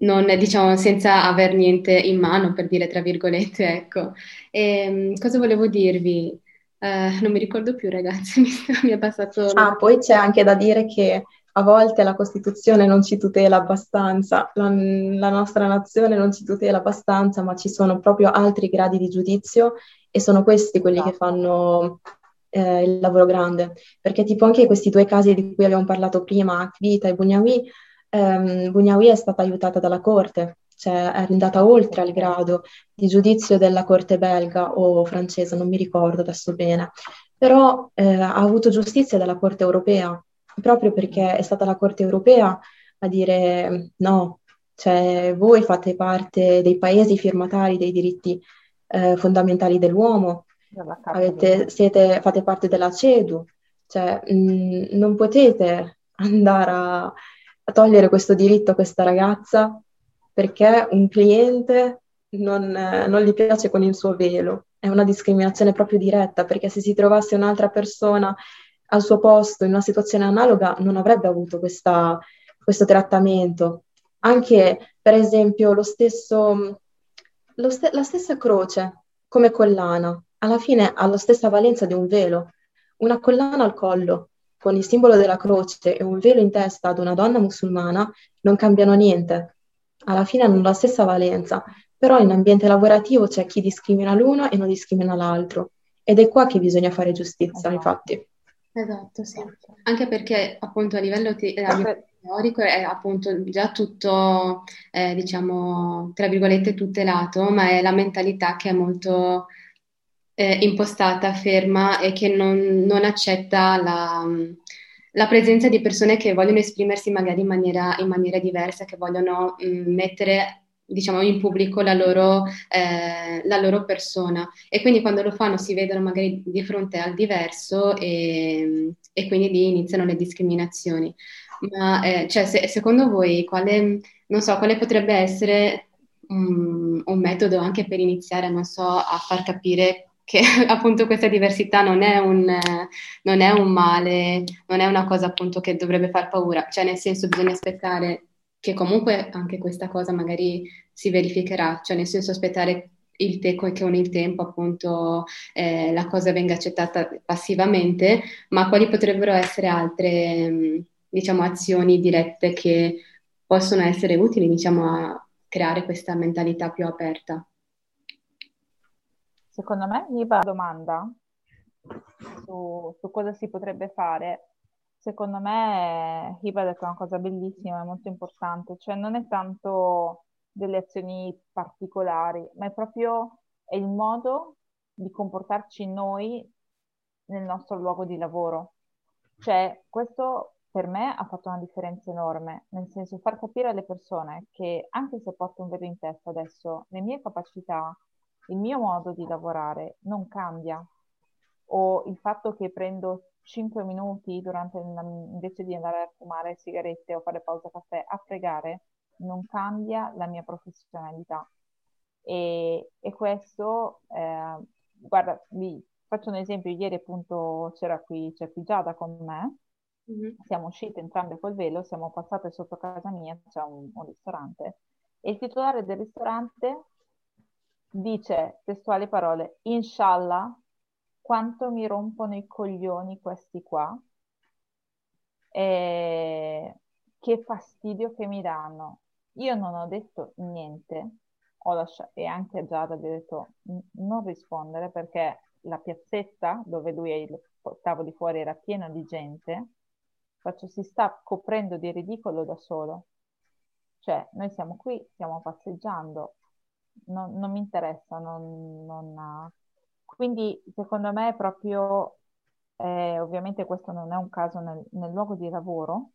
Non, diciamo, senza aver niente in mano, per dire tra virgolette, ecco. E, ehm, cosa volevo dirvi? Eh, non mi ricordo più, ragazzi, mi, mi è passato. Ah, poi c'è anche da dire che a volte la Costituzione non ci tutela abbastanza, la, la, nostra nazione non ci tutela abbastanza, ma ci sono proprio altri gradi di giudizio e sono questi quelli che fanno eh, il lavoro grande. Perché tipo anche questi due casi di cui abbiamo parlato prima, Akvita e Bugnawi, ehm, Bugnawi è stata aiutata dalla Corte, cioè è andata oltre al grado di giudizio della corte belga o francese, non mi ricordo adesso bene, però eh, ha avuto giustizia dalla corte europea, proprio perché è stata la corte europea a dire no, cioè voi fate parte dei paesi firmatari dei diritti eh, fondamentali dell'uomo, avete, siete, fate parte della CEDU, cioè mh, non potete andare a, a togliere questo diritto a questa ragazza perché un cliente non, non, gli piace con il suo velo. È una discriminazione proprio diretta, perché se si trovasse un'altra persona al suo posto in una situazione analoga non avrebbe avuto questa, questo trattamento. Anche, per esempio, stesso, lo st- la stessa croce come collana, alla fine ha la stessa valenza di un velo. Una collana al collo con il simbolo della croce e un velo in testa ad una donna musulmana non cambiano niente alla fine hanno la stessa valenza, però in ambiente lavorativo c'è chi discrimina l'uno e non discrimina l'altro. Ed è qua che bisogna fare giustizia, esatto. infatti. Esatto, sì. Anche perché appunto a livello, te- teorico è appunto già tutto, eh, diciamo, tra virgolette, tutelato, ma è la mentalità che è molto eh, impostata, ferma e che non, non accetta la, la presenza di persone che vogliono esprimersi magari in maniera, in maniera diversa, che vogliono mh, mm, mettere diciamo in pubblico la loro, eh, la loro, persona e quindi quando lo fanno si vedono magari di fronte al diverso e, e quindi lì iniziano le discriminazioni. Ma eh, cioè, se, secondo voi quale, non so, quale potrebbe essere um, un metodo anche per iniziare, so, a far capire che appunto questa diversità non è, un, non è un male, non è una cosa appunto che dovrebbe far paura, cioè nel senso bisogna aspettare che comunque anche questa cosa magari si verificherà, cioè nel senso aspettare il te- che con il tempo appunto eh, la cosa venga accettata passivamente, ma quali potrebbero essere altre diciamo azioni dirette che possono essere utili, diciamo, a creare questa mentalità più aperta. Secondo me, Niba domanda su, su cosa si potrebbe fare secondo me Hiba ha detto una cosa bellissima, molto importante, cioè non è tanto delle azioni particolari, ma è proprio è il modo di comportarci noi nel nostro luogo di lavoro. Cioè, questo per me ha fatto una differenza enorme, nel senso far capire alle persone che anche se porto un velo in testa adesso, le mie capacità, il mio modo di lavorare non cambia, o il fatto che prendo 5 minuti durante una, invece di andare a fumare sigarette o fare pausa caffè a pregare, non cambia la mia professionalità. E, e questo, eh, guarda, vi faccio un esempio, ieri appunto c'era qui, c'è qui Giada con me, mm-hmm. siamo uscite entrambe col velo, siamo passate sotto casa mia, c'è un, un ristorante, e il titolare del ristorante dice testuali parole, Inshallah, quanto mi rompono i coglioni questi qua, e che fastidio che mi danno. Io non ho detto niente, ho lasciato, e anche Giada gli ho detto non rispondere perché la piazzetta dove lui è il tavolo di fuori era piena di gente, faccio si sta coprendo di ridicolo da solo. Cioè, noi siamo qui, stiamo passeggiando, non, non mi interessa, non, non, quindi secondo me è proprio, eh, ovviamente questo non è un caso nel, nel luogo di lavoro,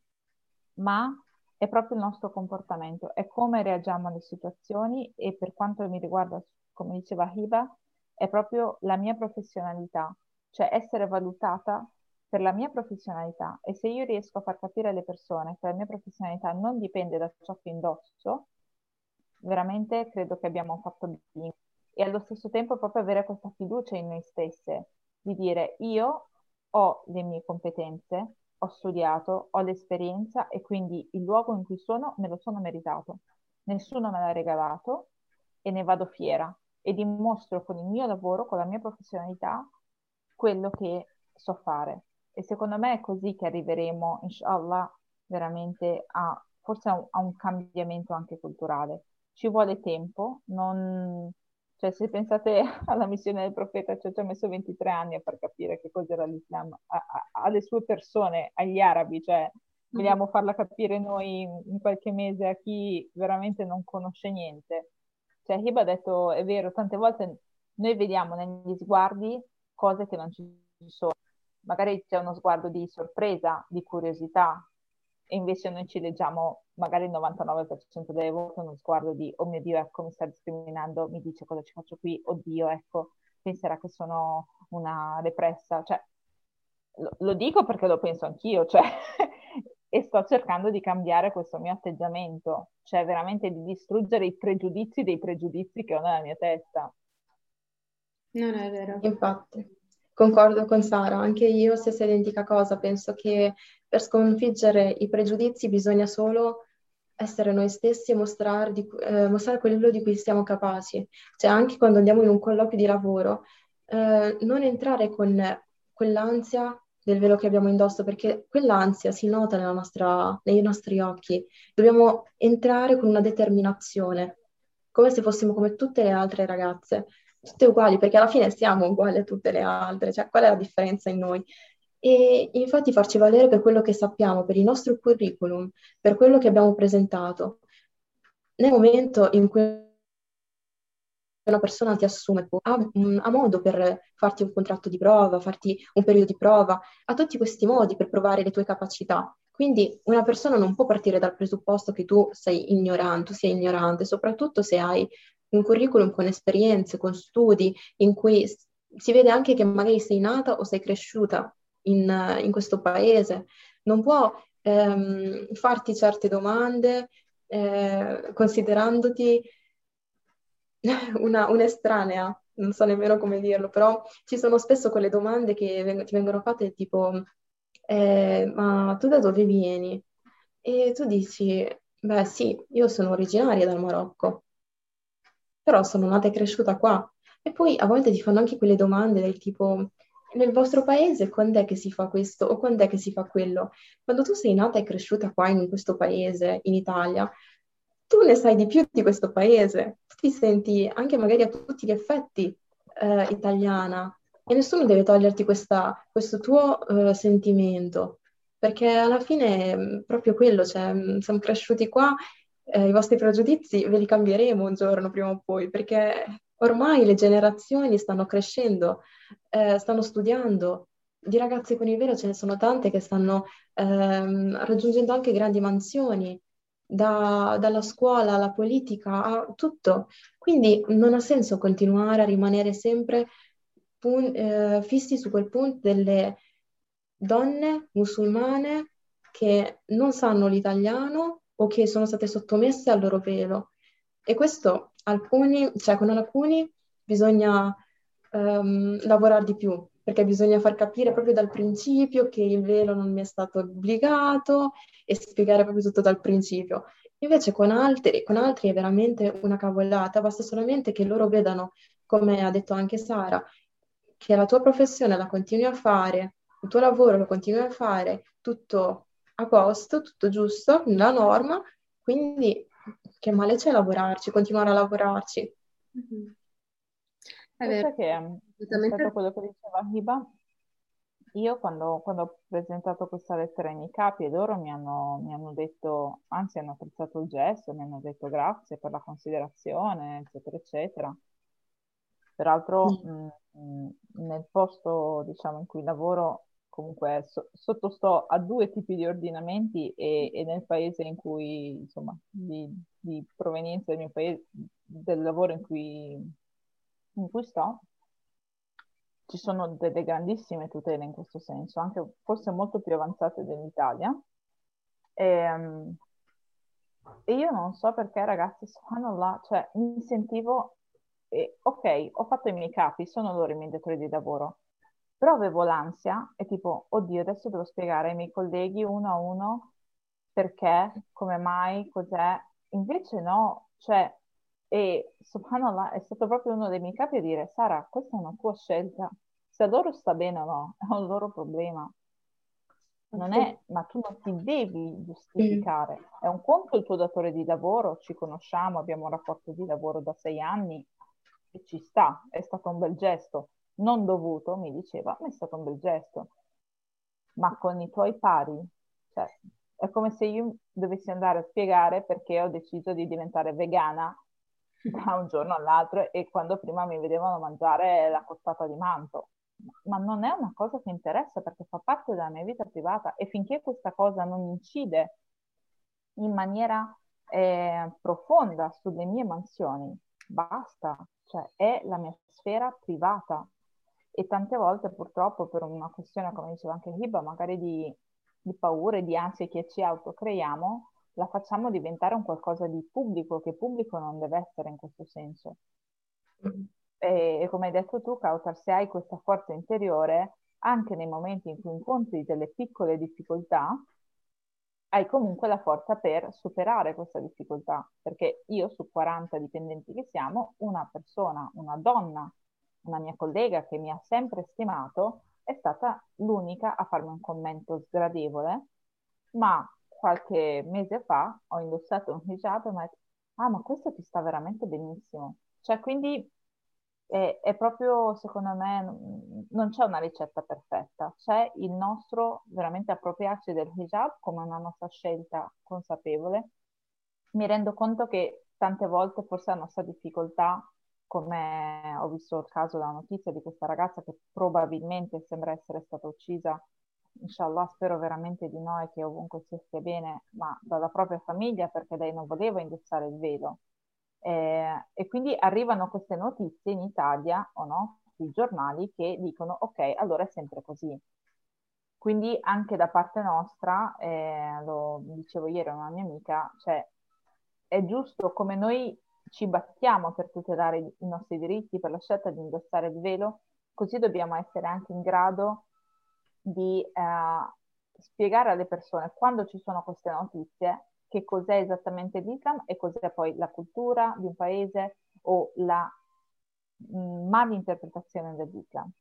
ma è proprio il nostro comportamento, è come reagiamo alle situazioni e per quanto mi riguarda, come diceva Hiba, è proprio la mia professionalità, cioè essere valutata per la mia professionalità. E se io riesco a far capire alle persone che la mia professionalità non dipende da ciò che indosso, veramente credo che abbiamo fatto bene e allo stesso tempo proprio avere questa fiducia in noi stesse, di dire io ho le mie competenze, ho studiato, ho l'esperienza e quindi il luogo in cui sono me lo sono meritato. Nessuno me l'ha regalato e ne vado fiera e dimostro con il mio lavoro, con la mia professionalità, quello che so fare. E secondo me è così che arriveremo, inshallah, veramente a forse a un, a un cambiamento anche culturale. Ci vuole tempo, non, cioè, se pensate alla missione del profeta, cioè, ci ha messo 23 anni a far capire che cos'era l'Islam a, a, alle sue persone, agli arabi, cioè vogliamo farla capire noi in, in qualche mese a chi veramente non conosce niente. Cioè, Hiba ha detto, è vero, tante volte noi vediamo negli sguardi cose che non ci sono. Magari c'è uno sguardo di sorpresa, di curiosità, e invece noi ci leggiamo magari il 99% delle volte uno sguardo di oh mio Dio, ecco mi sta discriminando, mi dice cosa ci faccio qui, oddio, ecco, penserà che sono una repressa, cioè lo, lo dico perché lo penso anch'io, cioè e sto cercando di cambiare questo mio atteggiamento, cioè veramente di distruggere i pregiudizi dei pregiudizi che ho nella mia testa. Non è vero. Infatti. Concordo con Sara, anche io stessa identica cosa, penso che per sconfiggere i pregiudizi bisogna solo essere noi stessi e mostrare, di, eh, mostrare quello di cui siamo capaci. Cioè anche quando andiamo in un colloquio di lavoro, eh, non entrare con quell'ansia del velo che abbiamo indosso, perché quell'ansia si nota nostra, nei nostri occhi. Dobbiamo entrare con una determinazione, come se fossimo come tutte le altre ragazze tutte uguali, perché alla fine siamo uguali a tutte le altre, cioè qual è la differenza in noi? E infatti farci valere per quello che sappiamo, per il nostro curriculum, per quello che abbiamo presentato. Nel momento in cui una persona ti assume, ha, ha, modo per farti un contratto di prova, farti un periodo di prova, ha tutti questi modi per provare le tue capacità. Quindi una persona non può partire dal presupposto che tu sei ignorante, tu sei ignorante, soprattutto se hai un curriculum con esperienze, con studi, in cui si vede anche che magari sei nata o sei cresciuta in, in questo paese. Non può ehm, farti certe domande eh, considerandoti una, un'estranea, non so nemmeno come dirlo, però ci sono spesso quelle domande che veng- ti vengono fatte tipo, eh, ma tu da dove vieni? E tu dici, beh sì, io sono originaria dal Marocco però sono nata e cresciuta qua. E poi a volte ti fanno anche quelle domande del tipo, nel vostro paese quando è che si fa questo o quando è che si fa quello? Quando tu sei nata e cresciuta qua in questo paese, in Italia, tu ne sai di più di questo paese, tu ti senti anche magari a tutti gli effetti eh, italiana e nessuno deve toglierti questa, questo tuo eh, sentimento, perché alla fine è mm, proprio quello, cioè mm, siamo cresciuti qua, eh, i vostri pregiudizi ve li cambieremo un giorno prima o poi, perché ormai le generazioni stanno crescendo, eh, stanno studiando, di ragazze con il velo ce ne sono tante che stanno ehm, raggiungendo anche grandi mansioni, da, dalla scuola alla politica a tutto. Quindi non ha senso continuare a rimanere sempre pun- eh, fissi su quel punto delle donne musulmane che non sanno l'italiano o che sono state sottomesse al loro velo. E questo alcuni, cioè con alcuni bisogna um, lavorare di più, perché bisogna far capire proprio dal principio che il velo non mi è stato obbligato e spiegare proprio tutto dal principio. Invece con altri, con altri è veramente una cavolata, basta solamente che loro vedano, come ha detto anche Sara, che la tua professione la continui a fare, il tuo lavoro lo continui a fare, tutto a posto, tutto giusto, nella norma, quindi che male c'è lavorarci, continuare a lavorarci. Mm-hmm. È vero. che è quello che diceva Hiba, io quando, quando, ho presentato questa lettera ai miei capi e loro mi hanno, mi hanno detto, anzi hanno apprezzato il gesto, mi hanno detto grazie per la considerazione, eccetera, eccetera. Peraltro mm. mh, mh, nel posto diciamo, in cui lavoro comunque so, sottosto a due tipi di ordinamenti e, e nel paese in cui, insomma, di, di, provenienza del mio paese, del lavoro in cui, in cui sto, ci sono delle grandissime tutele in questo senso, anche forse molto più avanzate dell'Italia. E, ehm, e io non so perché, ragazzi, subhanallah, cioè mi sentivo, eh, ok, ho fatto i miei capi, sono loro i miei datori di lavoro, però avevo l'ansia e tipo, oddio, adesso devo spiegare ai miei colleghi uno a uno perché, come mai, cos'è. Invece no, cioè e subhanallah è stato proprio uno dei miei capi a dire, Sara, questa è una tua scelta, se a loro sta bene o no, è un loro problema. Non è, ma tu non ti devi giustificare. È un conto il tuo datore di lavoro, ci conosciamo, abbiamo un rapporto di lavoro da sei anni e ci sta, è stato un bel gesto. Non dovuto, mi diceva, ma è stato un bel gesto. Ma con i tuoi pari, cioè, è come se io dovessi andare a spiegare perché ho deciso di diventare vegana da un giorno all'altro e quando prima mi vedevano mangiare la costata di manto. Ma non è una cosa che interessa perché fa parte della mia vita privata e finché questa cosa non incide in maniera eh, profonda sulle mie mansioni, basta, cioè è la mia sfera privata. E tante volte purtroppo per una questione, come diceva anche Hiba, magari di, di paure, di ansie che ci autocreiamo, la facciamo diventare un qualcosa di pubblico, che pubblico non deve essere in questo senso. E, e, come hai detto tu, Kautar, se hai questa forza interiore, anche nei momenti in cui incontri delle piccole difficoltà, hai comunque la forza per superare questa difficoltà, perché io su 40 dipendenti che siamo, una persona, una donna, una mia collega che mi ha sempre stimato, è stata l'unica a farmi un commento sgradevole, ma qualche mese fa ho indossato un hijab e mi ha detto, ah ma questo ti sta veramente benissimo. Cioè quindi è, è proprio, secondo me, non c'è una ricetta perfetta, c'è il nostro veramente appropriarci del hijab come una nostra scelta consapevole. Mi rendo conto che tante volte forse la nostra difficoltà come ho visto il caso della notizia di questa ragazza che probabilmente sembra essere stata uccisa inshallah spero veramente di no e che ovunque si stia bene, ma dalla propria famiglia perché lei non voleva indossare il velo. Eh, e quindi arrivano queste notizie in Italia, o no, sui giornali che dicono ok, allora è sempre così. Quindi anche da parte nostra, eh, lo dicevo ieri a una mia amica, cioè è giusto come noi ci battiamo per tutelare i nostri diritti, per la scelta di indossare il velo, così dobbiamo essere anche in grado di eh, spiegare alle persone quando ci sono queste notizie che cos'è esattamente l'Islam e cos'è poi la cultura di un paese o la mh, malinterpretazione dell'Islam,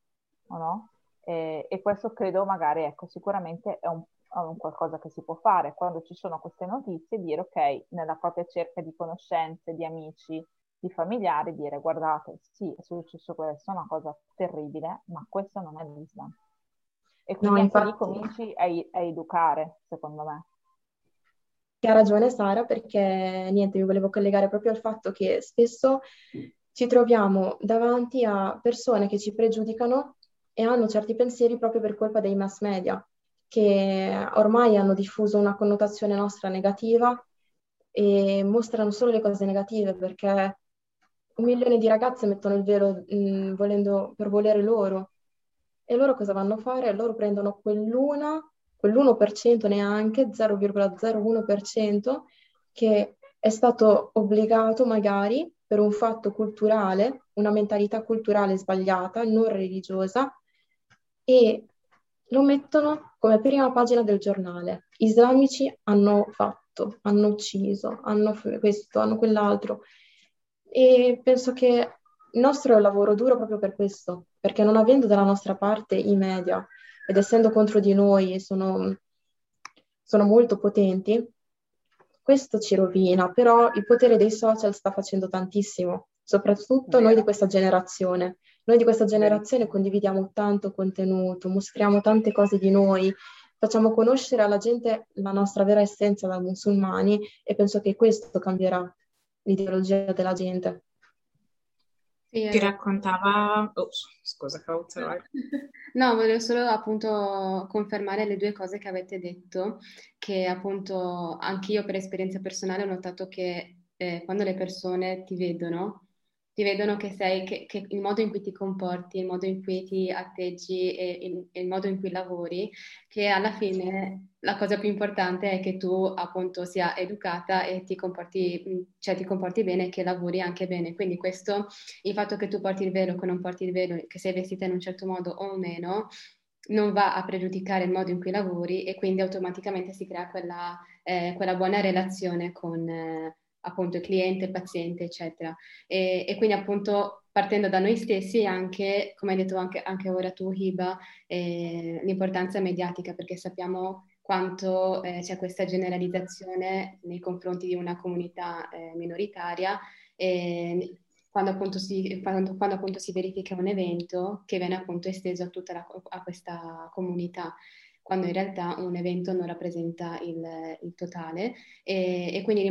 no? E, e questo credo magari, ecco, sicuramente è un, un, qualcosa che si può fare quando ci sono queste notizie, dire ok, nella propria cerca di conoscenze, di amici, di familiari, dire guardate, sì, è successo questo, è una cosa terribile, ma questo non è l'Islam. E quindi no, infatti... lì cominci a, a educare, secondo me. Ha ragione Sara perché niente, mi volevo collegare proprio al fatto che spesso ci troviamo davanti a persone che ci pregiudicano e hanno certi pensieri proprio per colpa dei mass media, che ormai hanno diffuso una connotazione nostra negativa e mostrano solo le cose negative perché un milione di ragazze mettono il velo mh, mm, volendo, per volere loro. E loro cosa vanno a fare? Loro prendono quell'una quell'1% neanche, 0,01%, che è stato obbligato magari per un fatto culturale, una mentalità culturale sbagliata, non religiosa, e lo mettono come prima pagina del giornale. Islamici hanno fatto, hanno ucciso, hanno questo, hanno quell'altro. E penso che il nostro è un lavoro duro proprio per questo, perché non avendo dalla nostra parte i media, ed essendo contro di noi sono, sono molto potenti, questo ci rovina, però il potere dei social sta facendo tantissimo, soprattutto noi di questa generazione. Noi di questa generazione condividiamo tanto contenuto, mostriamo tante cose di noi, facciamo conoscere alla gente la nostra vera essenza da musulmani e penso che questo cambierà l'ideologia della gente. Ti raccontava... Oh, scusa, Cauza, vai. No, volevo solo appunto confermare le due cose che avete detto, che appunto anch'io per esperienza personale ho notato che eh, quando le persone ti vedono, ti vedono che sei, che, che, il modo in cui ti comporti, il modo in cui ti atteggi e il, il, modo in cui lavori, che alla fine la cosa più importante è che tu appunto sia educata e ti comporti, cioè ti comporti bene e che lavori anche bene. Quindi questo, il fatto che tu porti il velo, che non porti il velo, che sei vestita in un certo modo o meno, non va a pregiudicare il modo in cui lavori e quindi automaticamente si crea quella, eh, quella buona relazione con... Eh, appunto il cliente, il paziente, eccetera. E, e, quindi appunto partendo da noi stessi anche, come hai detto anche, anche ora tu Hiba, eh, l'importanza mediatica perché sappiamo quanto eh, c'è questa generalizzazione nei confronti di una comunità eh, minoritaria e quando appunto, si, quando, quando appunto si verifica un evento che viene appunto esteso a tutta la, a questa comunità quando in realtà un evento non rappresenta il, il totale. E, e quindi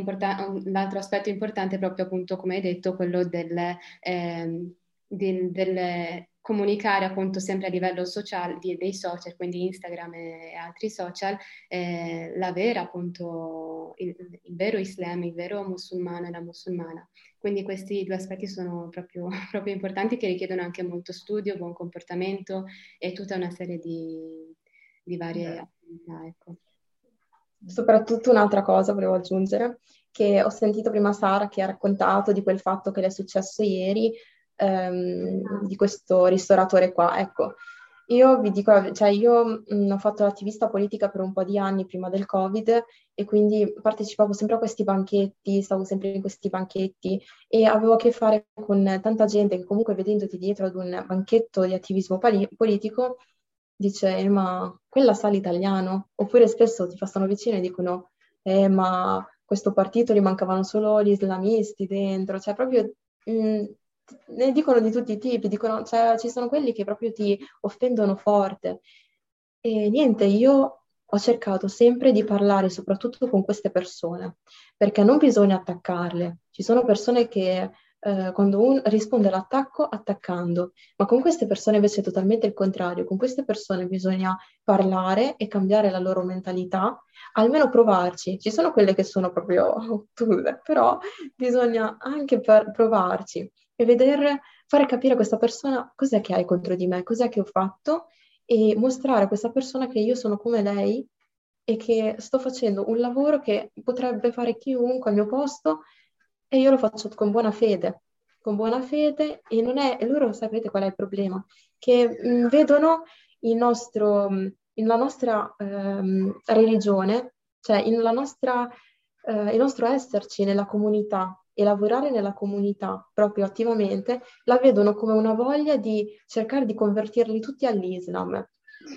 l'altro aspetto importante è proprio appunto, come hai detto, quello del, eh, del, del comunicare appunto sempre a livello sociale di, dei social, quindi Instagram e altri social, eh, la vera appunto, il, il, vero Islam, il vero musulmano e la musulmana. Quindi questi due aspetti sono proprio, proprio importanti che richiedono anche molto studio, buon comportamento e tutta una serie di, di varie attività. Ecco. Soprattutto un'altra cosa volevo aggiungere, che ho sentito prima Sara che ha raccontato di quel fatto che le è successo ieri, ehm, di questo ristoratore qua. Ecco, io vi dico, cioè io mh, ho fatto l'attivista politica per un po' di anni prima del Covid e quindi partecipavo sempre a questi banchetti, stavo sempre in questi banchetti e avevo a che fare con tanta gente che comunque vedendoti dietro ad un banchetto di attivismo pali- politico dice eh, ma quella sa l'italiano? Oppure spesso ti passano vicino e dicono eh, ma questo partito gli mancavano solo gli islamisti dentro, cioè proprio mh, mm, ne dicono di tutti i tipi, dicono, cioè, ci sono quelli che proprio ti offendono forte. E niente, io ho cercato sempre di parlare soprattutto con queste persone, perché non bisogna attaccarle. Ci sono persone che eh, quando uno risponde all'attacco attaccando, ma con queste persone invece è totalmente il contrario, con queste persone bisogna parlare e cambiare la loro mentalità, almeno provarci, ci sono quelle che sono proprio ottude, però bisogna anche provarci e vedere, fare capire a questa persona cos'è che hai contro di me, cos'è che ho fatto e mostrare a questa persona che io sono come lei e che sto facendo un lavoro che potrebbe fare chiunque al mio posto e io lo faccio con buona fede, con buona fede e non è, e loro sapete qual è il problema? Che mh, mm, vedono il nostro, mm, la nostra ehm, religione, cioè nostra, eh, il nostro esserci nella comunità e lavorare nella comunità proprio attivamente, la vedono come una voglia di cercare di convertirli tutti all'Islam.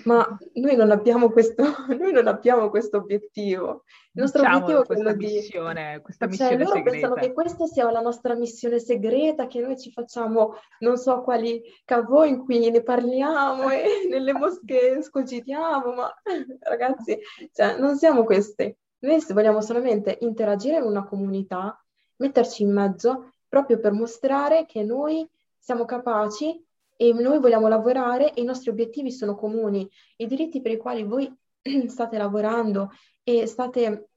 Ma noi non abbiamo questo, noi non abbiamo questo obiettivo. Il nostro diciamo obiettivo è quello missione, di... Questa cioè, missione loro segreta. pensano che questa sia la nostra missione segreta, che noi ci facciamo non so quali cavò in cui ne parliamo e nelle moschee scogitiamo, ma ragazzi, cioè, non siamo questi. Noi vogliamo solamente interagire in una comunità, metterci in mezzo proprio per mostrare che noi siamo capaci e noi vogliamo lavorare e i nostri obiettivi sono comuni. I diritti per i quali voi state lavorando e state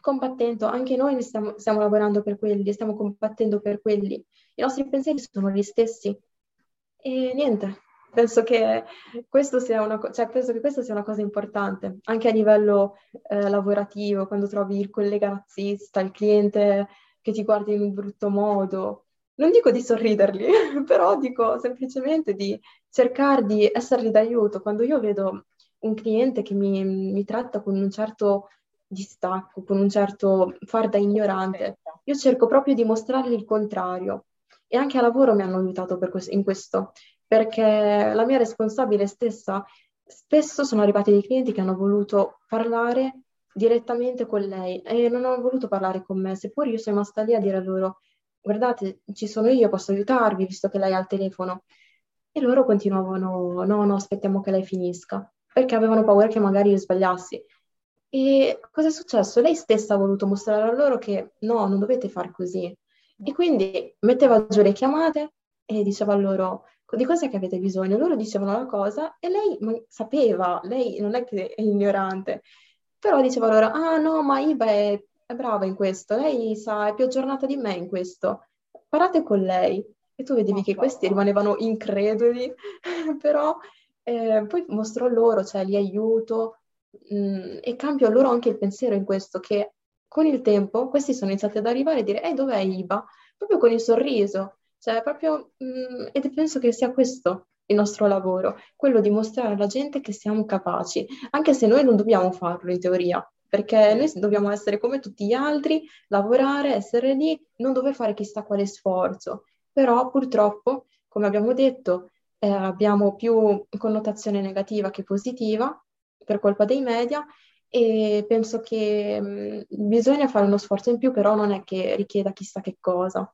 combattendo, anche noi stiamo, stiamo lavorando per quelli, stiamo combattendo per quelli. I nostri pensieri sono gli stessi. E niente, penso che, una, cioè, penso che questa sia una cosa importante, anche a livello eh, lavorativo, quando trovi il collega razzista, il cliente che ti guarda in un brutto modo, non dico di sorriderli, però dico semplicemente di cercare di essergli d'aiuto. Quando io vedo un cliente che mi, mi tratta con un certo distacco, con un certo far da ignorante, io cerco proprio di mostrargli il contrario. E anche a lavoro mi hanno aiutato questo, in questo, perché la mia responsabile stessa, spesso sono arrivati dei clienti che hanno voluto parlare direttamente con lei e non hanno voluto parlare con me, seppur io sono rimasta lì a dire loro guardate, ci sono io, posso aiutarvi visto che lei ha il telefono. E loro continuavano, no, no, aspettiamo che lei finisca, perché avevano paura che magari io sbagliassi. E cosa è successo? Lei stessa ha voluto mostrare a loro che no, non dovete fare così. E quindi metteva giù le chiamate e diceva loro di cosa che avete bisogno. Loro dicevano la cosa e lei sapeva, lei non è che è ignorante, però diceva loro, ah no, ma Iba è è brava in questo, lei sa, è più aggiornata di me in questo, parlate con lei. E tu vedevi che questi rimanevano increduli, però eh, poi mostro loro, cioè li aiuto mh, mm, e cambio loro anche il pensiero in questo, che con il tempo questi sono iniziati ad arrivare e dire, eh, dov'è Iba? Proprio con il sorriso, cioè proprio, mh, mm, ed penso che sia questo il nostro lavoro, quello di mostrare alla gente che siamo capaci, anche se noi non dobbiamo farlo in teoria, perché noi dobbiamo essere come tutti gli altri, lavorare, essere lì, non dove fare chissà quale sforzo. Però purtroppo, come abbiamo detto, eh, abbiamo più connotazione negativa che positiva per colpa dei media e penso che mh, bisogna fare uno sforzo in più, però non è che richieda chissà che cosa.